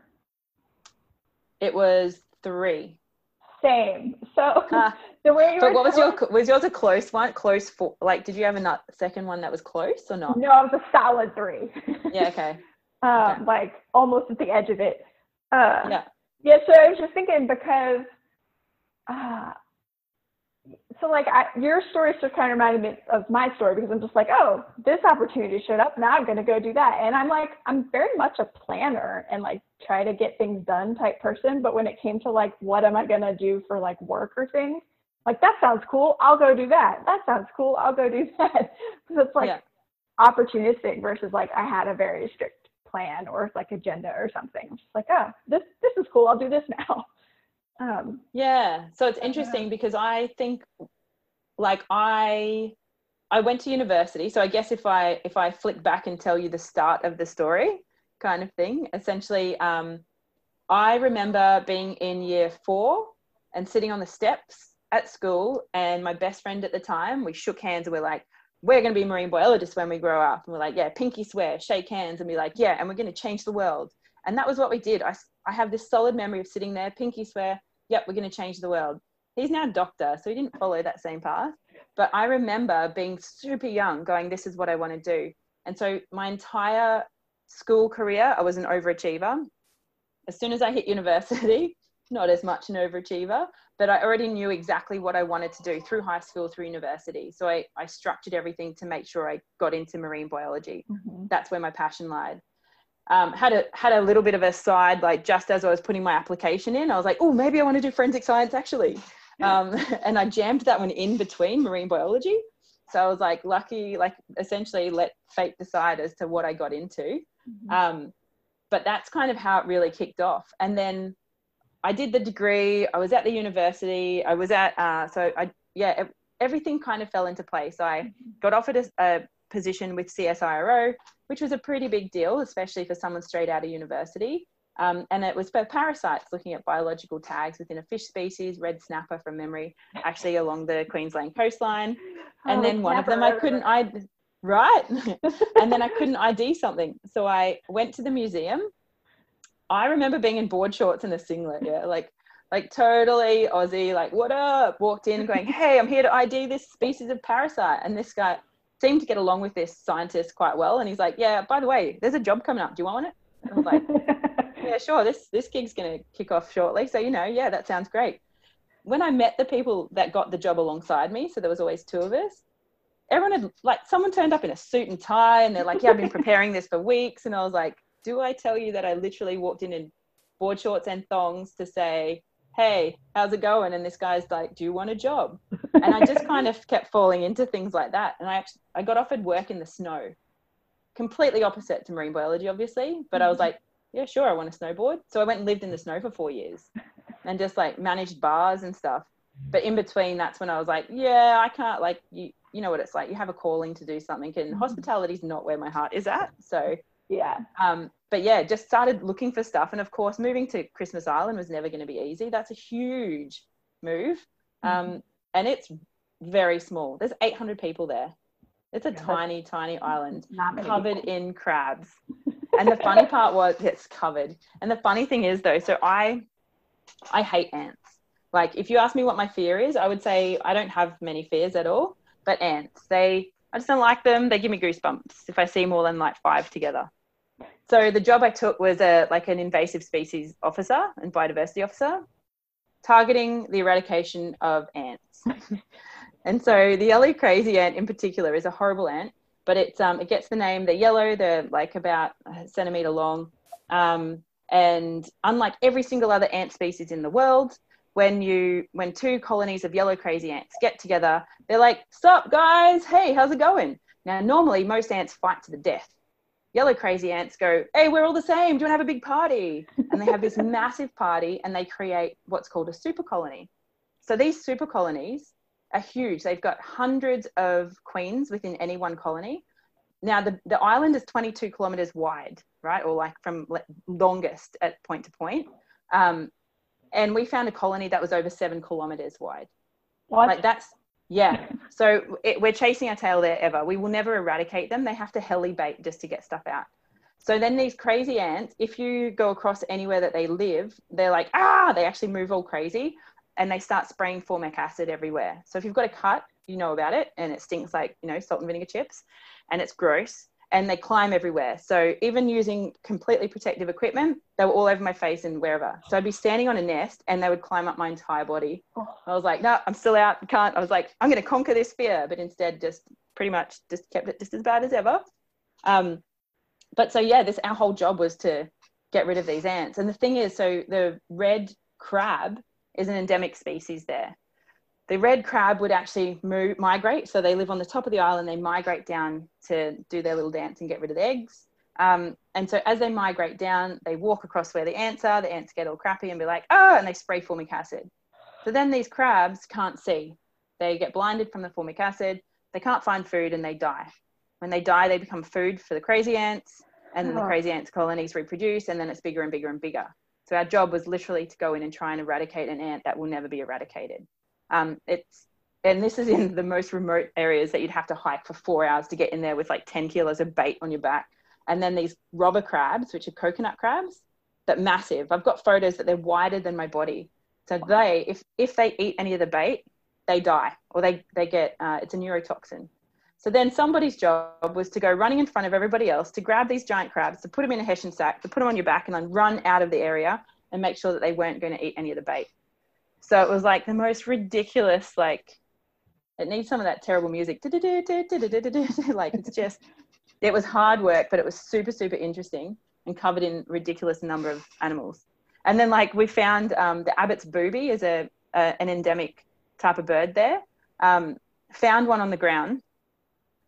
Speaker 2: It was three.
Speaker 3: Same. So uh, <laughs> the way you
Speaker 2: but what was your was yours a close one? Close for like did you have a second one that was close or not?
Speaker 3: No, it was a solid three. <laughs>
Speaker 2: yeah. Okay
Speaker 3: um, okay. like almost at the edge of it. Uh,
Speaker 2: yeah.
Speaker 3: Yeah. So I was just thinking because, uh, so like I, your story just kind of reminded me of my story because I'm just like, oh, this opportunity showed up. Now I'm going to go do that. And I'm like, I'm very much a planner and like try to get things done type person. But when it came to like, what am I going to do for like work or things, Like that sounds cool. I'll go do that. That sounds cool. I'll go do <laughs> that. so it's like yeah. opportunistic versus like I had a very strict plan or like agenda or something. It's just like, oh, this this is cool. I'll do this <laughs> now.
Speaker 2: Um, yeah. So it's interesting because I think like I I went to university. So I guess if I if I flick back and tell you the start of the story, kind of thing, essentially, um, I remember being in year four and sitting on the steps at school, and my best friend at the time, we shook hands and we're like, we're going to be marine biologists when we grow up. And we're like, yeah, pinky swear, shake hands, and be like, yeah, and we're going to change the world. And that was what we did. I, I have this solid memory of sitting there, pinky swear, yep, we're going to change the world. He's now a doctor, so he didn't follow that same path. But I remember being super young, going, this is what I want to do. And so my entire school career, I was an overachiever. As soon as I hit university, <laughs> not as much an overachiever, but I already knew exactly what I wanted to do through high school, through university. So I, I structured everything to make sure I got into marine biology. Mm-hmm. That's where my passion lied. Um, had a had a little bit of a side like just as I was putting my application in, I was like, oh, maybe I want to do forensic science actually, um, <laughs> and I jammed that one in between marine biology. So I was like lucky, like essentially let fate decide as to what I got into. Mm-hmm. Um, but that's kind of how it really kicked off. And then I did the degree. I was at the university. I was at uh, so I yeah everything kind of fell into place. I mm-hmm. got offered a, a, position with CSIRO, which was a pretty big deal, especially for someone straight out of university. Um, and it was for parasites, looking at biological tags within a fish species, red snapper from memory, actually along the Queensland coastline. And oh, then one of them I couldn't I right, <laughs> and then I couldn't ID something, so I went to the museum I remember being in board shorts and a singlet, yeah, like like totally Aussie, like what up? Walked in going, hey, I'm here to ID this species of parasite, and this guy seemed to get along with this scientist quite well, and he's like, yeah, by the way, there's a job coming up. Do you want it? And I was like, <laughs> yeah, sure. This this gig's gonna kick off shortly, so you know, yeah, that sounds great. When I met the people that got the job alongside me, so there was always two of us. Everyone had like someone turned up in a suit and tie, and they're like, yeah, I've been preparing this for weeks, and I was like do I tell you that I literally walked in in board shorts and thongs to say, hey, how's it going? And this guy's like, do you want a job? <laughs> And I just kind of kept falling into things like that. And I actually, I got offered work in the snow, completely opposite to marine biology, obviously. But I was like, yeah, sure, I want to snowboard. So I went and lived in the snow for four years and just like managed bars and stuff. But in between, that's when I was like, yeah, I can't like you. You know what it's like. You have a calling to do something, and mm-hmm. hospitality is not where my heart is at. So
Speaker 3: yeah.
Speaker 2: Um, but yeah, just started looking for stuff. And of course, moving to Christmas Island was never going to be easy. That's a huge move. Um, mm-hmm. And it's very small. There's 800 people there. It's a yeah, tiny, tiny island covered in crabs. and the funny <laughs> part was it's covered. And the funny thing is though, so I I hate ants. Like if you ask me what my fear is, I would say I don't have many fears at all. But ants, they I just don't like them. They give me goosebumps if I see more than like five together so the job I took was a like an invasive species officer and biodiversity officer, targeting the eradication of ants. <laughs> and so the yellow crazy ant in particular is a horrible ant, but it's um, it gets the name. They're yellow. They're like about a centimeter long, um, and unlike every single other ant species in the world, when you when two colonies of yellow crazy ants get together, they're like, "Stop, guys! Hey, how's it going?" Now, normally most ants fight to the death yellow crazy ants go, Hey, we're all the same. Do you want to have a big party? And they have this <laughs> massive party and they create what's called a super colony. So these super colonies are huge. They've got hundreds of queens within any one colony. Now, the, the island is 22 kilometers wide, right? Or like from longest at point to point. Um, and we found a colony that was over seven kilometers wide. What? Like that's yeah. So it, we're chasing our tail there ever. We will never eradicate them. They have to heli bait just to get stuff out. So then these crazy ants, if you go across anywhere that they live, they're like, ah, they actually move all crazy and they start spraying formic acid everywhere. So if you've got a cut, you know about it and it stinks like, you know, salt and vinegar chips and it's gross and they climb everywhere. So even using completely protective equipment, they were all over my face and wherever. So I'd be standing on a nest and they would climb up my entire body. I was like, no, I'm still out. Can't. I was like, I'm going to conquer this fear, but instead just pretty much just kept it just as bad as ever. Um, but so yeah, this our whole job was to get rid of these ants. And the thing is, so the red crab is an endemic species there. The red crab would actually move, migrate. So they live on the top of the island. They migrate down to do their little dance and get rid of the eggs. Um, and so as they migrate down, they walk across where the ants are. The ants get all crappy and be like, oh, and they spray formic acid. So then these crabs can't see. They get blinded from the formic acid. They can't find food and they die. When they die, they become food for the crazy ants. And then the crazy ants colonies reproduce and then it's bigger and bigger and bigger. So our job was literally to go in and try and eradicate an ant that will never be eradicated. Um, it's and this is in the most remote areas that you'd have to hike for four hours to get in there with like 10 kilos of bait on your back. And then these robber crabs, which are coconut crabs, that massive. I've got photos that they're wider than my body. So they, if if they eat any of the bait, they die or they they get uh, it's a neurotoxin. So then somebody's job was to go running in front of everybody else to grab these giant crabs, to put them in a hessian sack, to put them on your back, and then run out of the area and make sure that they weren't going to eat any of the bait. So it was like the most ridiculous, like it needs some of that terrible music. Like it's just, it was hard work, but it was super, super interesting and covered in ridiculous number of animals. And then like we found um, the Abbott's booby is a, a, an endemic type of bird there. Um, found one on the ground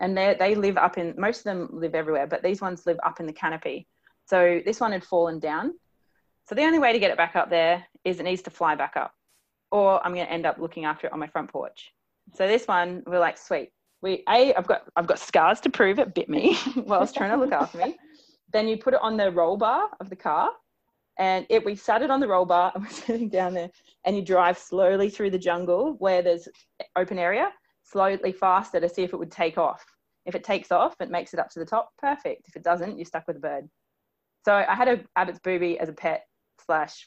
Speaker 2: and they they live up in most of them live everywhere, but these ones live up in the canopy. So this one had fallen down. So the only way to get it back up there is it needs to fly back up, or I'm going to end up looking after it on my front porch. So this one, we're like, sweet. We a I've got I've got scars to prove it bit me while I was trying to look after me. Then you put it on the roll bar of the car, and it we sat it on the roll bar <laughs> and we're sitting down there, and you drive slowly through the jungle where there's open area, slowly faster to see if it would take off. If it takes off, it makes it up to the top. Perfect. If it doesn't, you're stuck with a bird. So I had a Abbott's booby as a pet slash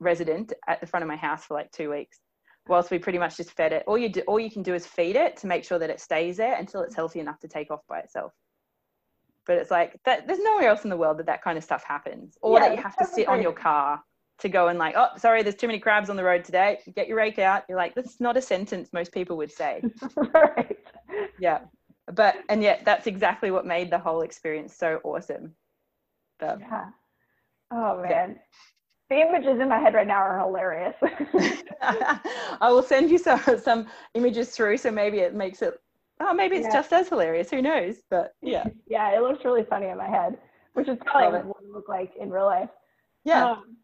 Speaker 2: resident at the front of my house for like two weeks, whilst we pretty much just fed it. All you do, all you can do is feed it to make sure that it stays there until it's healthy enough to take off by itself. But it's like that. There's nowhere else in the world that that kind of stuff happens, or yeah, that you have to sit on your car to go and like, oh, sorry, there's too many crabs on the road today. Get your rake out. You're like, that's not a sentence most people would say. <laughs> right. Yeah. But, and yet that's exactly what made the whole experience so awesome.
Speaker 3: But, yeah. Oh, man. The images in my head right now are hilarious. <laughs> <laughs>
Speaker 2: I will send you some, some images through so maybe it makes it, oh, maybe it's yeah. just as hilarious. Who knows? But yeah. <laughs>
Speaker 3: Yeah, it looks really funny in my head, which is probably what it would look like in real life.
Speaker 2: Yeah. Um,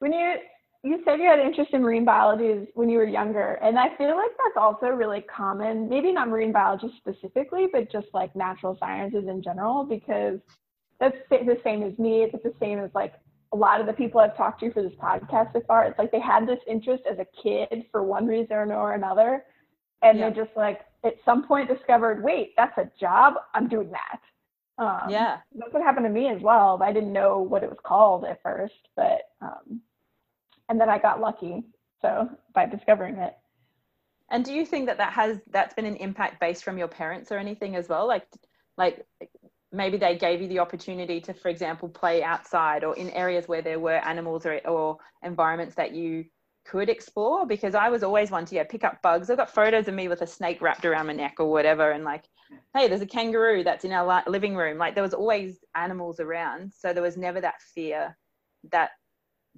Speaker 3: when you you said you had interest in marine biology when you were younger, and I feel like that's also really common. Maybe not marine biology specifically, but just like natural sciences in general, because that's the same as me. It's the same as like a lot of the people I've talked to for this podcast so far. It's like they had this interest as a kid for one reason or another, and yeah. they just like at some point discovered, wait, that's a job. I'm doing that.
Speaker 2: Um, yeah,
Speaker 3: that's what happened to me as well. I didn't know what it was called at first, but um, and then I got lucky. So by discovering it.
Speaker 2: And do you think that that has that's been an impact based from your parents or anything as well? Like, like maybe they gave you the opportunity to, for example, play outside or in areas where there were animals or, or environments that you could explore because I was always one to yeah pick up bugs. I've got photos of me with a snake wrapped around my neck or whatever, and like, hey, there's a kangaroo that's in our living room. Like there was always animals around, so there was never that fear that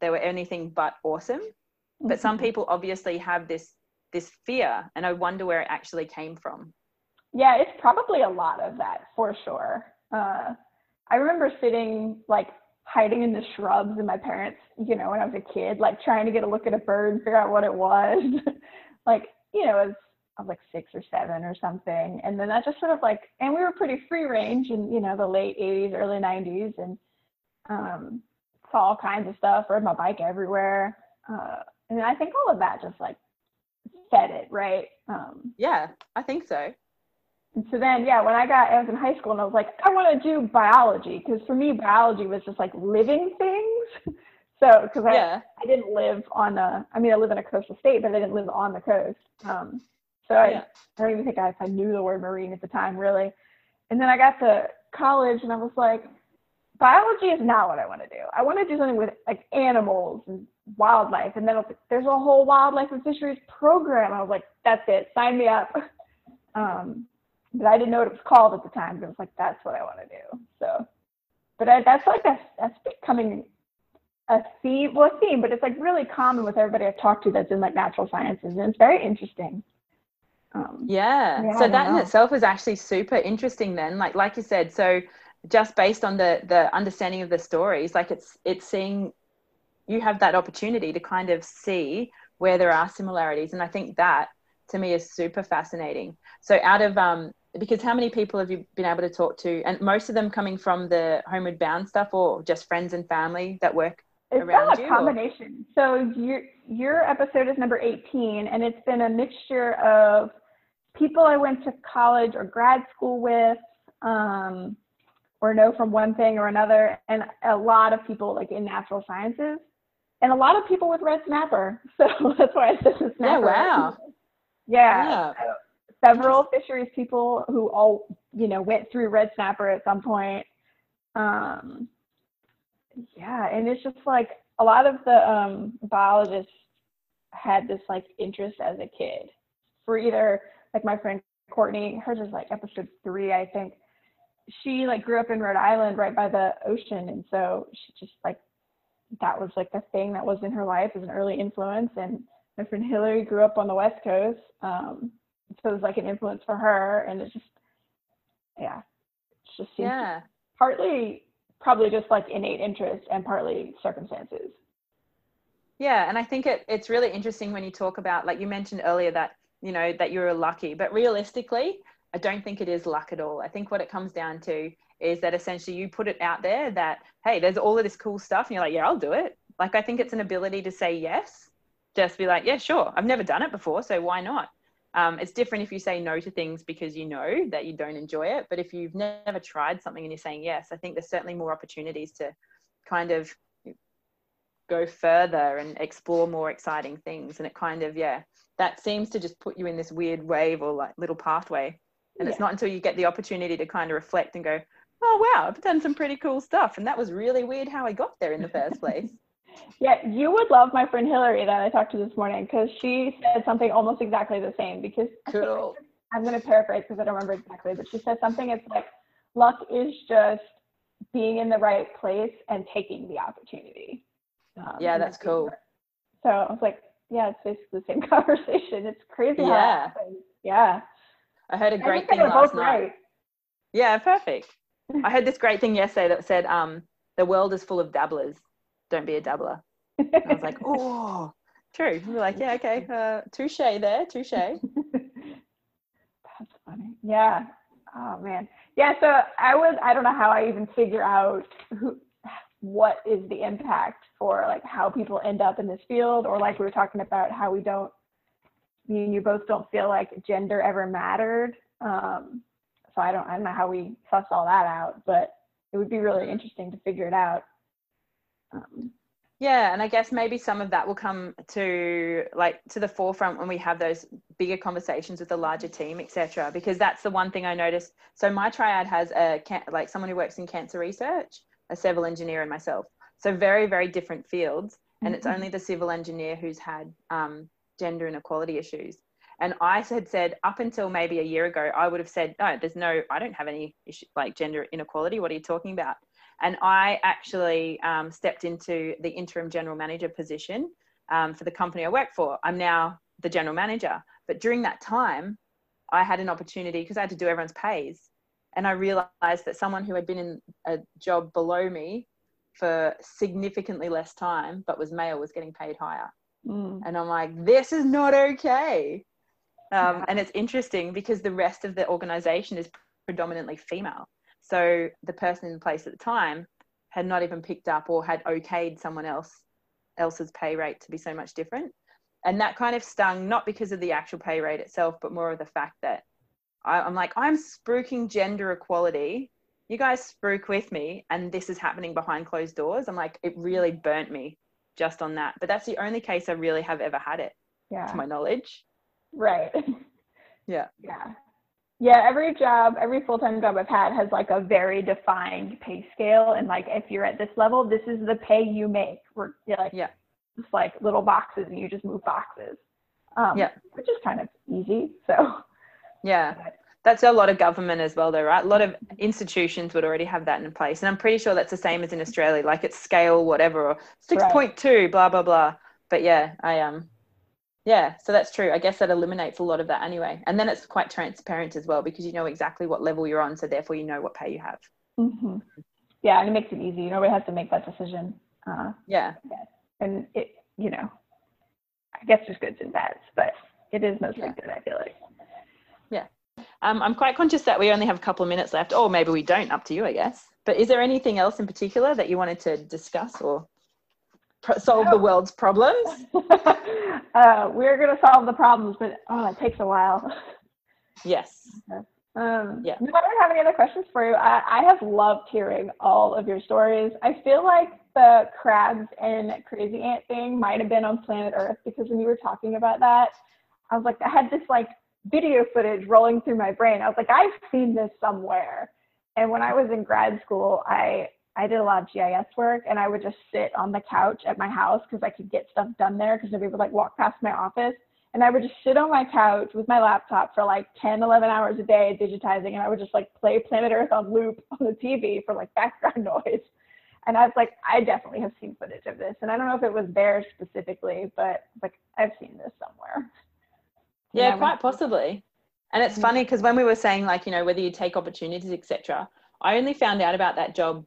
Speaker 2: they were anything but awesome. Mm-hmm. But some mm-hmm. people obviously have this this fear, and I wonder where it actually came from.
Speaker 3: Yeah, it's probably a lot of that for sure. Uh, I remember sitting like hiding in the shrubs and my parents, you know, when I was a kid, like trying to get a look at a bird figure out what it was. <laughs> like, you know, as I was like six or seven or something. And then that just sort of like, and we were pretty free range in, you know, the late 80s, early 90s. And um, saw all kinds of stuff, rode my bike everywhere. Uh, and I think all of that just like fed it, right? Um,
Speaker 2: yeah, I think so.
Speaker 3: And so then, yeah, when I got, I was in high school and I was like, I want to do biology because for me, biology was just like living things. <laughs> so, because I, yeah. I didn't live on a, I mean, I live in a coastal state, but I didn't live on the coast. Um, so I, yeah. I don't even think I, I knew the word marine at the time, really. And then I got to college and I was like, biology is not what I want to do. I want to do something with like animals and wildlife. And then there's a whole wildlife and fisheries program. I was like, that's it, sign me up. <laughs> Um, but I didn't know what it was called at the time. But it was like, that's what I want to do. So, but I, that's like a, that's becoming a theme, well, a theme, but it's like really common with everybody I've talked to that's in like natural sciences, and it's very interesting. Um,
Speaker 2: yeah.
Speaker 3: yeah,
Speaker 2: so that in itself is actually super interesting then. Like like you said, so just based on the the understanding of the stories, like it's it's seeing you have that opportunity to kind of see where there are similarities. And I think that to me is super fascinating. So out of um because how many people have you been able to talk to and most of them coming from the homeward bound stuff or just friends and family that work
Speaker 3: It's
Speaker 2: around you,
Speaker 3: a
Speaker 2: or-
Speaker 3: combination. So your your episode is number 18, and it's been a mixture of people I went to college or grad school with, um, or know from one thing or another, and a lot of people like in natural sciences, and a lot of people with red snapper. <laughs> So that's why I said
Speaker 2: Yeah,
Speaker 3: snapper.
Speaker 2: wow.
Speaker 3: Yeah.
Speaker 2: Yeah.
Speaker 3: Several fisheries people who all you know went through red snapper at some point. Um, yeah, and it's just like a lot of the um, biologists had this like interest as a kid for either like my friend Courtney, hers is like episode three, I think. She like grew up in Rhode Island right by the ocean, and so she just like that was like the thing that was in her life as an early influence. And my friend Hillary grew up on the West Coast, um, so it was like an influence for her, and it's just yeah, it just seems
Speaker 2: Yeah.
Speaker 3: partly probably just like innate interest and partly circumstances.
Speaker 2: Yeah, and I think it, it's really interesting when you talk about, like you mentioned earlier, that you know that you're lucky, but realistically, I don't think it is luck at all. I think what it comes down to is that essentially you put it out there that hey, there's all of this cool stuff, and you're like, yeah, I'll do it. Like I think it's an ability to say yes, just be like, yeah, sure, I've never done it before, so why not? Um, it's different if you say no to things because you know that you don't enjoy it, but if you've never tried something and you're saying yes, I think there's certainly more opportunities to kind of go further and explore more exciting things. And it kind of yeah that seems to just put you in this weird wave or like little pathway. And it's not until you get the opportunity to kind of reflect and go oh wow i've done some pretty cool stuff. And that was really weird how i got there in the first <laughs> place
Speaker 3: Yeah, you would love my friend Hillary that I talked to this morning because she said something almost exactly the same. Because
Speaker 2: cool
Speaker 3: I'm going to paraphrase because I don't remember exactly, but she said something. It's like luck is just being in the right place and taking the opportunity. Um,
Speaker 2: Yeah, that's cool.
Speaker 3: So I was like, yeah, it's basically the same <laughs> conversation. It's crazy.
Speaker 2: Yeah.
Speaker 3: Yeah.
Speaker 2: i heard a great thing last night
Speaker 3: right.
Speaker 2: yeah perfect i heard this great thing yesterday that said um the world is full of dabblers don't be a dabbler i was like <laughs> oh true we we're like yeah okay <laughs> uh touche there touche
Speaker 3: That's funny. Yeah. Oh man. Yeah. So I was. I don't know how I even figure out who, what is the impact for like how people end up in this field, or like we were talking about how we don't. Me and you both don't feel like gender ever mattered. Um, so I don't. I don't know how we suss all that out, but it would be really interesting to figure it out. Um,
Speaker 2: Yeah, and I guess maybe some of that will come to like to the forefront when we have those bigger conversations with the larger team, etc. Because that's the one thing I noticed. So my triad has a like someone who works in cancer research, a civil engineer, and myself. So very very different fields, and it's
Speaker 3: Mhm.
Speaker 2: only the civil engineer who's had um, gender inequality issues. And I had said up until maybe a year ago, I would have said, no, there's no, I don't have any issue like gender inequality. What are you talking about? And I actually um, stepped into the interim general manager position um, for the company I work for. I'm now the general manager. But during that time, I had an opportunity because I had to do everyone's pays. And I realized that someone who had been in a job below me for significantly less time, but was male, was getting paid higher.
Speaker 3: mm,
Speaker 2: And I'm like, this is not okay. Um,
Speaker 3: Yeah.
Speaker 2: And it's interesting because the rest of the organization is predominantly female. So the person in the place at the time had not even picked up or had okayed someone else else's pay rate to be so much different. And that kind of stung, not because of the actual pay rate itself, but more of the fact that I, I'm like, I'm spruiking gender equality. You guys spruik with me, and this is happening behind closed doors. I'm like, it really burnt me just on that. But that's the only case I really have ever had it,
Speaker 3: yeah.
Speaker 2: to my knowledge.
Speaker 3: Right. <laughs>
Speaker 2: Yeah.
Speaker 3: Yeah. Yeah, every job, every full-time job I've had has like a very defined pay scale and like if you're at this level, this is the pay you make. We're like
Speaker 2: Yeah.
Speaker 3: just like little boxes and you just move boxes. Um
Speaker 2: Yeah.
Speaker 3: which is kind of easy. So
Speaker 2: Yeah. <laughs> That's a lot of government as well, though, right? A lot of institutions would already have that in place. And I'm pretty sure that's the same as in Australia, like it's scale, whatever, or 6.2, blah, blah, blah. But yeah, I um, yeah, so that's true. I guess that eliminates a lot of that anyway. And then it's quite transparent as well because you know exactly what level you're on, so therefore you know what pay you have.
Speaker 3: Mm-hmm. Yeah, and it makes it easy. You nobody has to make that decision. Uh,
Speaker 2: yeah.
Speaker 3: And it, you know, I guess there's goods and bads, but it is mostly yeah. good, I feel like.
Speaker 2: Yeah. Um, I'm quite conscious that we only have a couple of minutes left, or maybe we don't, up to you, I guess. But is there anything else in particular that you wanted to discuss or solve the world's problems? <laughs>
Speaker 3: uh, we're going to solve the problems, but oh, it takes a while.
Speaker 2: Yes.
Speaker 3: Um, yeah. No, I don't have any other questions for you. I, I have loved hearing all of your stories. I feel like the crabs and crazy ant thing might have been on planet Earth because when you were talking about that, I was like, I had this like video footage rolling through my brain. I was like, I've seen this somewhere. And when I was in grad school, I I did a lot of GIS work and I would just sit on the couch at my house because I could get stuff done there because nobody would like walk past my office. And I would just sit on my couch with my laptop for like 10, 11 hours a day digitizing. And I would just like play Planet Earth on loop <laughs> on the TV for like background <laughs> noise. And I was like, I definitely have seen footage of this. And I don't know if it was there specifically, but like I've seen this somewhere.
Speaker 2: Yeah, quite possibly. And it's mm-hmm. funny because when we were saying like, you know, whether you take opportunities, etc., I only found out about that job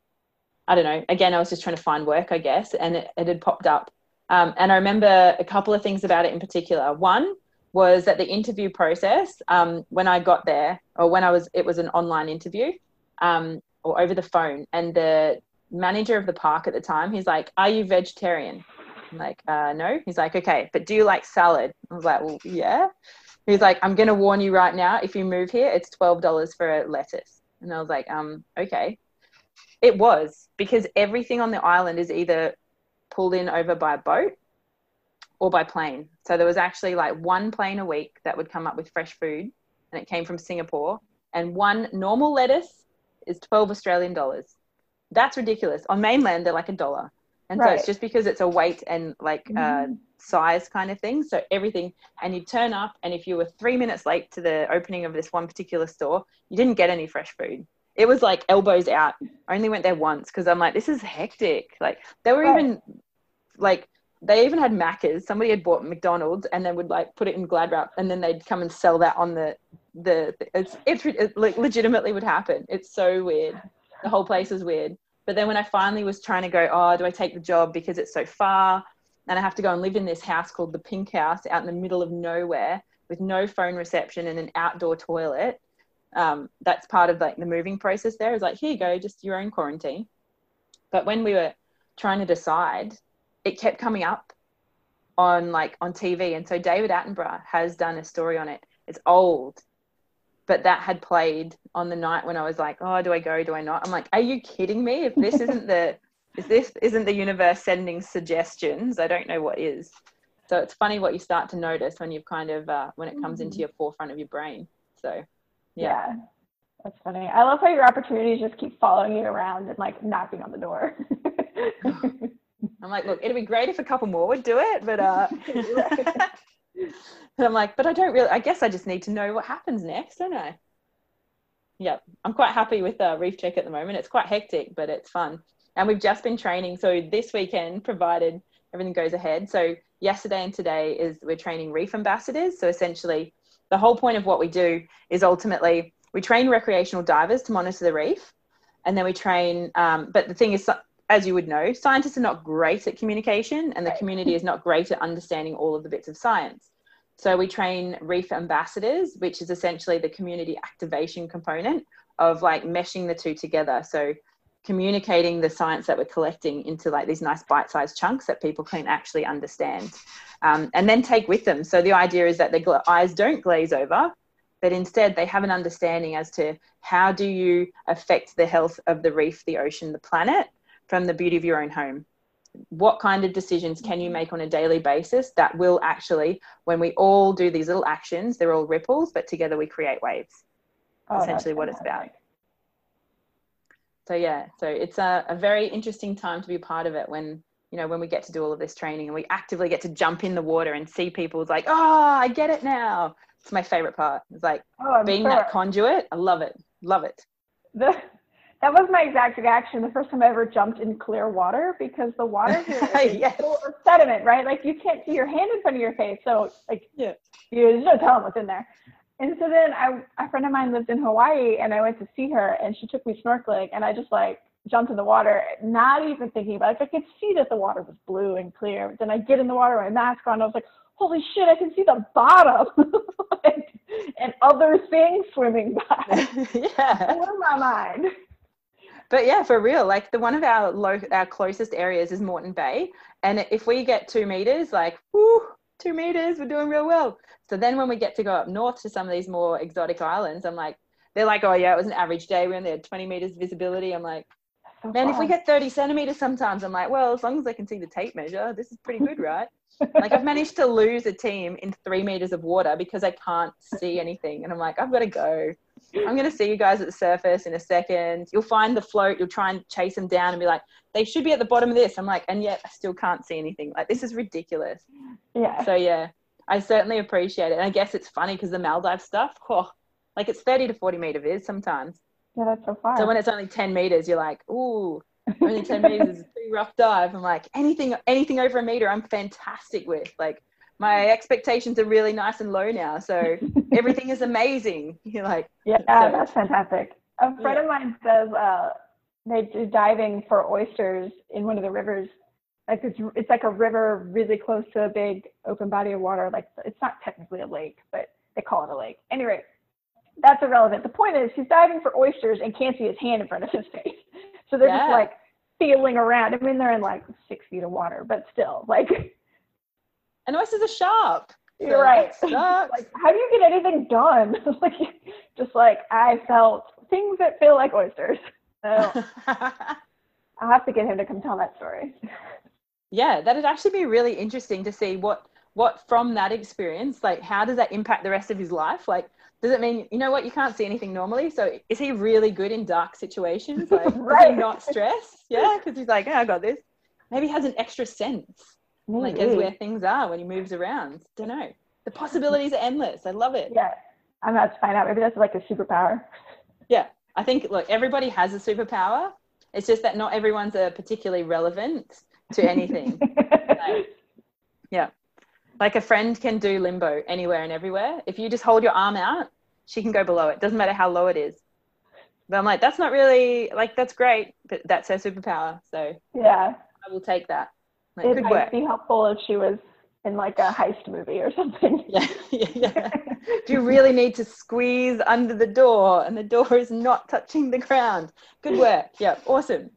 Speaker 2: I don't know. Again, I was just trying to find work, I guess, and it, it had popped up. Um, and I remember a couple of things about it in particular. One was that the interview process, um, when I got there, or when I was, it was an online interview um, or over the phone. And the manager of the park at the time, he's like, Are you vegetarian? I'm like, uh, No. He's like, Okay, but do you like salad? I was like, Well, yeah. He's like, I'm going to warn you right now. If you move here, it's $12 for a lettuce. And I was like, um, okay. It was because everything on the island is either pulled in over by boat or by plane. So there was actually like one plane a week that would come up with fresh food and it came from Singapore. And one normal lettuce is 12 Australian dollars. That's ridiculous. On mainland, they're like a dollar. And right. so it's just because it's a weight and like mm. uh, mm-hmm. size kind of thing. So everything, and you turn up, and if you were three minutes late to the opening of this one particular store, you didn't get any fresh food it was like elbows out. I only went there once because I'm like, this is hectic. Like they were even like they even had Maccas. Somebody had bought McDonald's and then would like put it in Glad wrap and then they'd come and sell that on the the. It's it's it, like legitimately would happen. It's so weird. The whole place is weird. But then when I finally was trying to go, oh, do I take the job because it's so far and I have to go and live in this house called the Pink House out in the middle of nowhere with no phone reception and an outdoor toilet um, that's part of like the moving process there is like here you go just your own quarantine. But when we were trying to decide it kept coming up on like on tv and so david attenborough has done a story on it. It's old but that had played on the night when i was like oh do i go do i not? I'm like are you kidding me? If this isn't the <laughs> if this isn't the universe sending suggestions i don't know what is. So it's funny what you start to notice when you've kind of uh, when it comes into your forefront of your brain. So
Speaker 3: yeah. yeah. That's funny. I love how your opportunities just keep following you around and like knocking on the door. <laughs>
Speaker 2: I'm like, look, it'd be great if a couple more would do it, but uh <laughs> but I'm like, but I don't really I guess I just need to know what happens next, don't I? Yeah, I'm quite happy with uh, Reef Check at the moment. It's quite hectic, but it's fun. And we've just been training. So this weekend, provided everything goes ahead. So yesterday and today is we're training reef ambassadors. So essentially the whole point of what we do is ultimately we train recreational divers to monitor the reef and then we train um, but the thing is as you would know scientists are not great at communication and the community is not great at understanding all of the bits of science. So we train reef ambassadors which is essentially the community activation component of like meshing the two together. So communicating the science that we're collecting into like these nice bite-sized chunks that people can actually understand um, and then take with them. So the idea is that their eyes don't glaze over but instead they have an understanding as to how do you affect the health of the reef the ocean the planet from the beauty of your own home. What kind of decisions can you make on a daily basis that will actually when we all do these little actions they're all ripples but together we create waves. Oh, essentially what it's about so yeah so it's a, a very interesting time to be part of it when you know when we get to do all of this training and we actively get to jump in the water and see people's like oh i get it now it's my favorite part it's like oh, being sure. that conduit i love it love it
Speaker 3: the that was my exact reaction the first time I ever jumped in clear water because the water <laughs> here is
Speaker 2: Yes.
Speaker 3: full of sediment, right? Like you can't see your hand in front of your face, so like
Speaker 2: Yeah.
Speaker 3: you, there's no telling what's in there. And so then I, a friend of mine lived in Hawaii, and I went to see her, and she took me snorkeling, and I just like jumped in the water, not even thinking about it. Like, I could see that the water was blue and clear. But then I get in the water, my mask on, I was like, holy shit, I can see the bottom, <laughs> and, and other things swimming by. <laughs>
Speaker 2: yeah.
Speaker 3: Blew my mind.
Speaker 2: But yeah, for real, like the one of our low, our closest areas is Moreton Bay, and if we get two meters, like whoo, two meters, we're doing real well. So then when we get to go up north to some of these more exotic islands, I'm like, they're like, oh yeah, it was an average day. We only had 20 meters visibility. I'm like,
Speaker 3: So
Speaker 2: man, if we get 30 centimeters sometimes, I'm like, well, as long as I can see the tape measure, this is pretty good, right? <laughs> like I've managed to lose a team in three meters of water because I can't see anything, and I'm like, I've got to go. I'm going to see you guys at the surface in a second. You'll find the float. You'll try and chase them down and be like, they should be at the bottom of this. I'm like, and yet I still can't see anything. Like, this is ridiculous.
Speaker 3: yeah.
Speaker 2: So, yeah, I certainly appreciate it. And I guess it's funny because the Maldives stuff, oh, like it's 30 to 40 meter viz sometimes.
Speaker 3: yeah, that's so far.
Speaker 2: So when it's only 10 meters, you're like, ooh, only 10 meters is a pretty rough dive. I'm like, anything, anything over a meter, I'm fantastic with. Like, my expectations are really nice and low now. So <laughs> everything is amazing. <laughs> You're like,
Speaker 3: Yeah,
Speaker 2: So-
Speaker 3: that's fantastic. A friend
Speaker 2: Yeah.
Speaker 3: of mine says uh, they do diving for oysters in one of the rivers. Like it's it's like a river really close to a big open body of water. Like it's not technically a lake, but they call it a lake. Anyway, that's irrelevant. The point is he's diving for oysters and can't see his hand in front of his face. <laughs> So they're just like feeling around. I mean, they're in like six feet of water, but still, like
Speaker 2: and oysters are sharp.
Speaker 3: you're
Speaker 2: So
Speaker 3: right. <laughs> like, how do you get anything done? <laughs> like, just like I felt things that feel like oysters. So <laughs> I'll have to get him to come tell that story.
Speaker 2: yeah, that'd actually be really interesting to see what what from that experience, like how does that impact the rest of his life? Like, does it mean you know what you can't see anything normally? So is he really good in dark situations? Like, does
Speaker 3: Right.
Speaker 2: he not stress? Yeah, because he's like, yeah, I got this. Maybe he has an extra sense, Mm, like as where things are when he moves around. Don't know. The possibilities are endless. I love it.
Speaker 3: Yeah, I'm about to find out. Maybe that's like a superpower.
Speaker 2: Yeah, I think look, everybody has a superpower. It's just that not everyone's a particularly relevant to anything. <laughs> yeah, like a friend can do limbo anywhere and everywhere. If you just hold your arm out, she can go below it. Doesn't matter how low it is. But I'm like, that's not really like that's great, but that's her superpower. So
Speaker 3: yeah,
Speaker 2: I will take that. Like,
Speaker 3: it might
Speaker 2: work.
Speaker 3: be helpful if she was in like a heist movie or <laughs> something. <laughs>
Speaker 2: Yeah, yeah, yeah. <laughs> Do you really need to squeeze under the door and the door is not touching the ground? Good work. Yeah, awesome.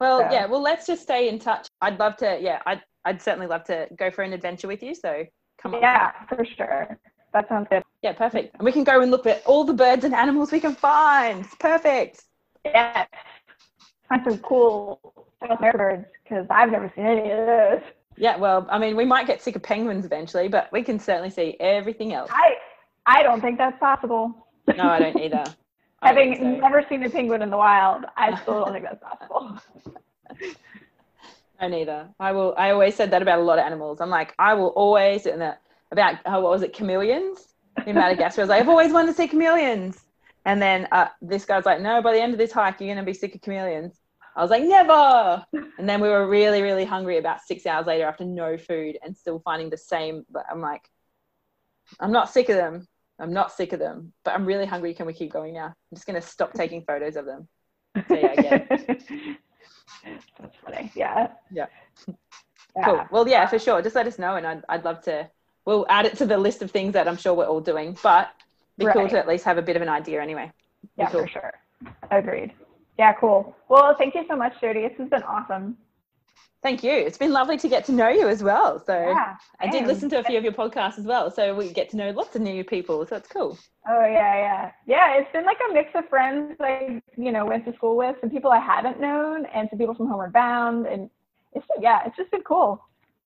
Speaker 2: well,
Speaker 3: Yeah.
Speaker 2: yeah, well, let's just stay in touch. I'd love to, yeah, I'd, I'd certainly love to go for an adventure with you. So come on.
Speaker 3: yeah, for sure. That sounds good.
Speaker 2: Yeah, perfect. And we can go and look at all the birds and animals we can find. Perfect.
Speaker 3: Yeah, find some cool South American birds because I've never seen any of those.
Speaker 2: Yeah, well, I mean, we might get sick of penguins eventually, but we can certainly see everything else.
Speaker 3: I I don't think that's possible.
Speaker 2: No, I don't either. <laughs> I don't
Speaker 3: Having
Speaker 2: think so.
Speaker 3: never seen a penguin in the wild, I still don't think that's possible. <laughs>
Speaker 2: No, neither. I will. I always said that about a lot of animals. I'm like, I will always, and that about oh, what was it, chameleons in Madagascar. I was like, I've always wanted to see chameleons. And then uh, this guy's like, no, by the end of this hike, you're gonna be sick of chameleons. I was like, never. And then we were really, really hungry about six hours later after no food and still finding the same. But I'm like, I'm not sick of them. I'm not sick of them, but I'm really hungry. Can we keep going now? I'm just gonna stop taking photos of them. So yeah, it.
Speaker 3: That's funny. Yeah.
Speaker 2: Yeah. <laughs>
Speaker 3: Yeah.
Speaker 2: Cool. Well, yeah, for sure. Just let us know, and I'd, I'd love to. We'll add it to the list of things that I'm sure we're all doing, but be cool to at least have a bit of an idea anyway.
Speaker 3: Yeah,
Speaker 2: cool.
Speaker 3: for sure. Agreed. Yeah, cool. Well, thank you so much, Jody. This has been awesome.
Speaker 2: Thank you. It's been lovely to get to know you as well. So
Speaker 3: Yeah.
Speaker 2: I did listen to a few of your podcasts as well, so we get to know lots of new people. So it's cool.
Speaker 3: Oh yeah, yeah, yeah. It's been like a mix of friends I, you know, went to school with, some people I hadn't known, and some people from Homeward Bound, and it's yeah, it's just been cool.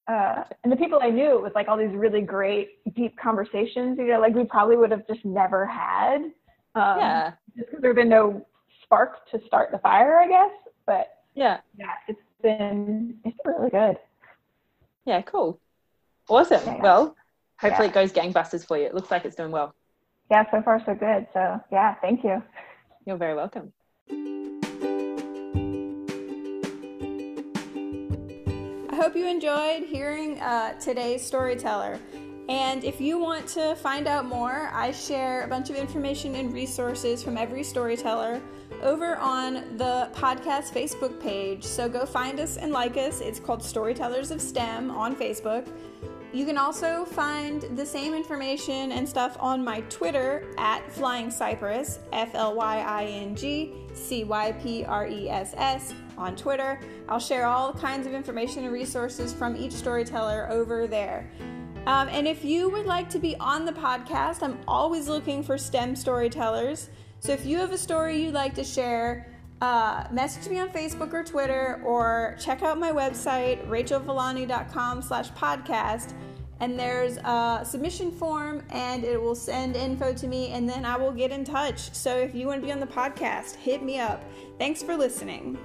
Speaker 3: Uh, and the people I knew, it was like all these really great, deep conversations. You know, like we probably would have just never had. Um,
Speaker 2: yeah.
Speaker 3: Just because there have been no spark to start the fire, I guess. But
Speaker 2: Yeah.
Speaker 3: yeah, it's been it's been really good.
Speaker 2: Yeah. Cool. Awesome.
Speaker 3: Yeah.
Speaker 2: Well, hopefully
Speaker 3: Yeah.
Speaker 2: it goes gangbusters for you. It looks like it's doing well.
Speaker 3: Yeah, so far so good. So yeah, thank you.
Speaker 2: You're very welcome.
Speaker 1: I hope you enjoyed hearing uh, today's storyteller. And if you want to find out more, I share a bunch of information and resources from every storyteller over on the podcast Facebook page. So go find us and like us. It's called Storytellers of STEM on Facebook. You can also find the same information and stuff on my Twitter at Flying Cypress, F L Y I N G C Y P R E S S on Twitter. I'll share all kinds of information and resources from each storyteller over there. Um, and if you would like to be on the podcast, I'm always looking for STEM storytellers. So if you have a story you'd like to share, uh, message me on Facebook or Twitter, or check out my website, rachelvillani.com slash podcast. And there's a submission form, and it will send info to me, and then I will get in touch. So if you want to be on the podcast, hit me up. Thanks for listening.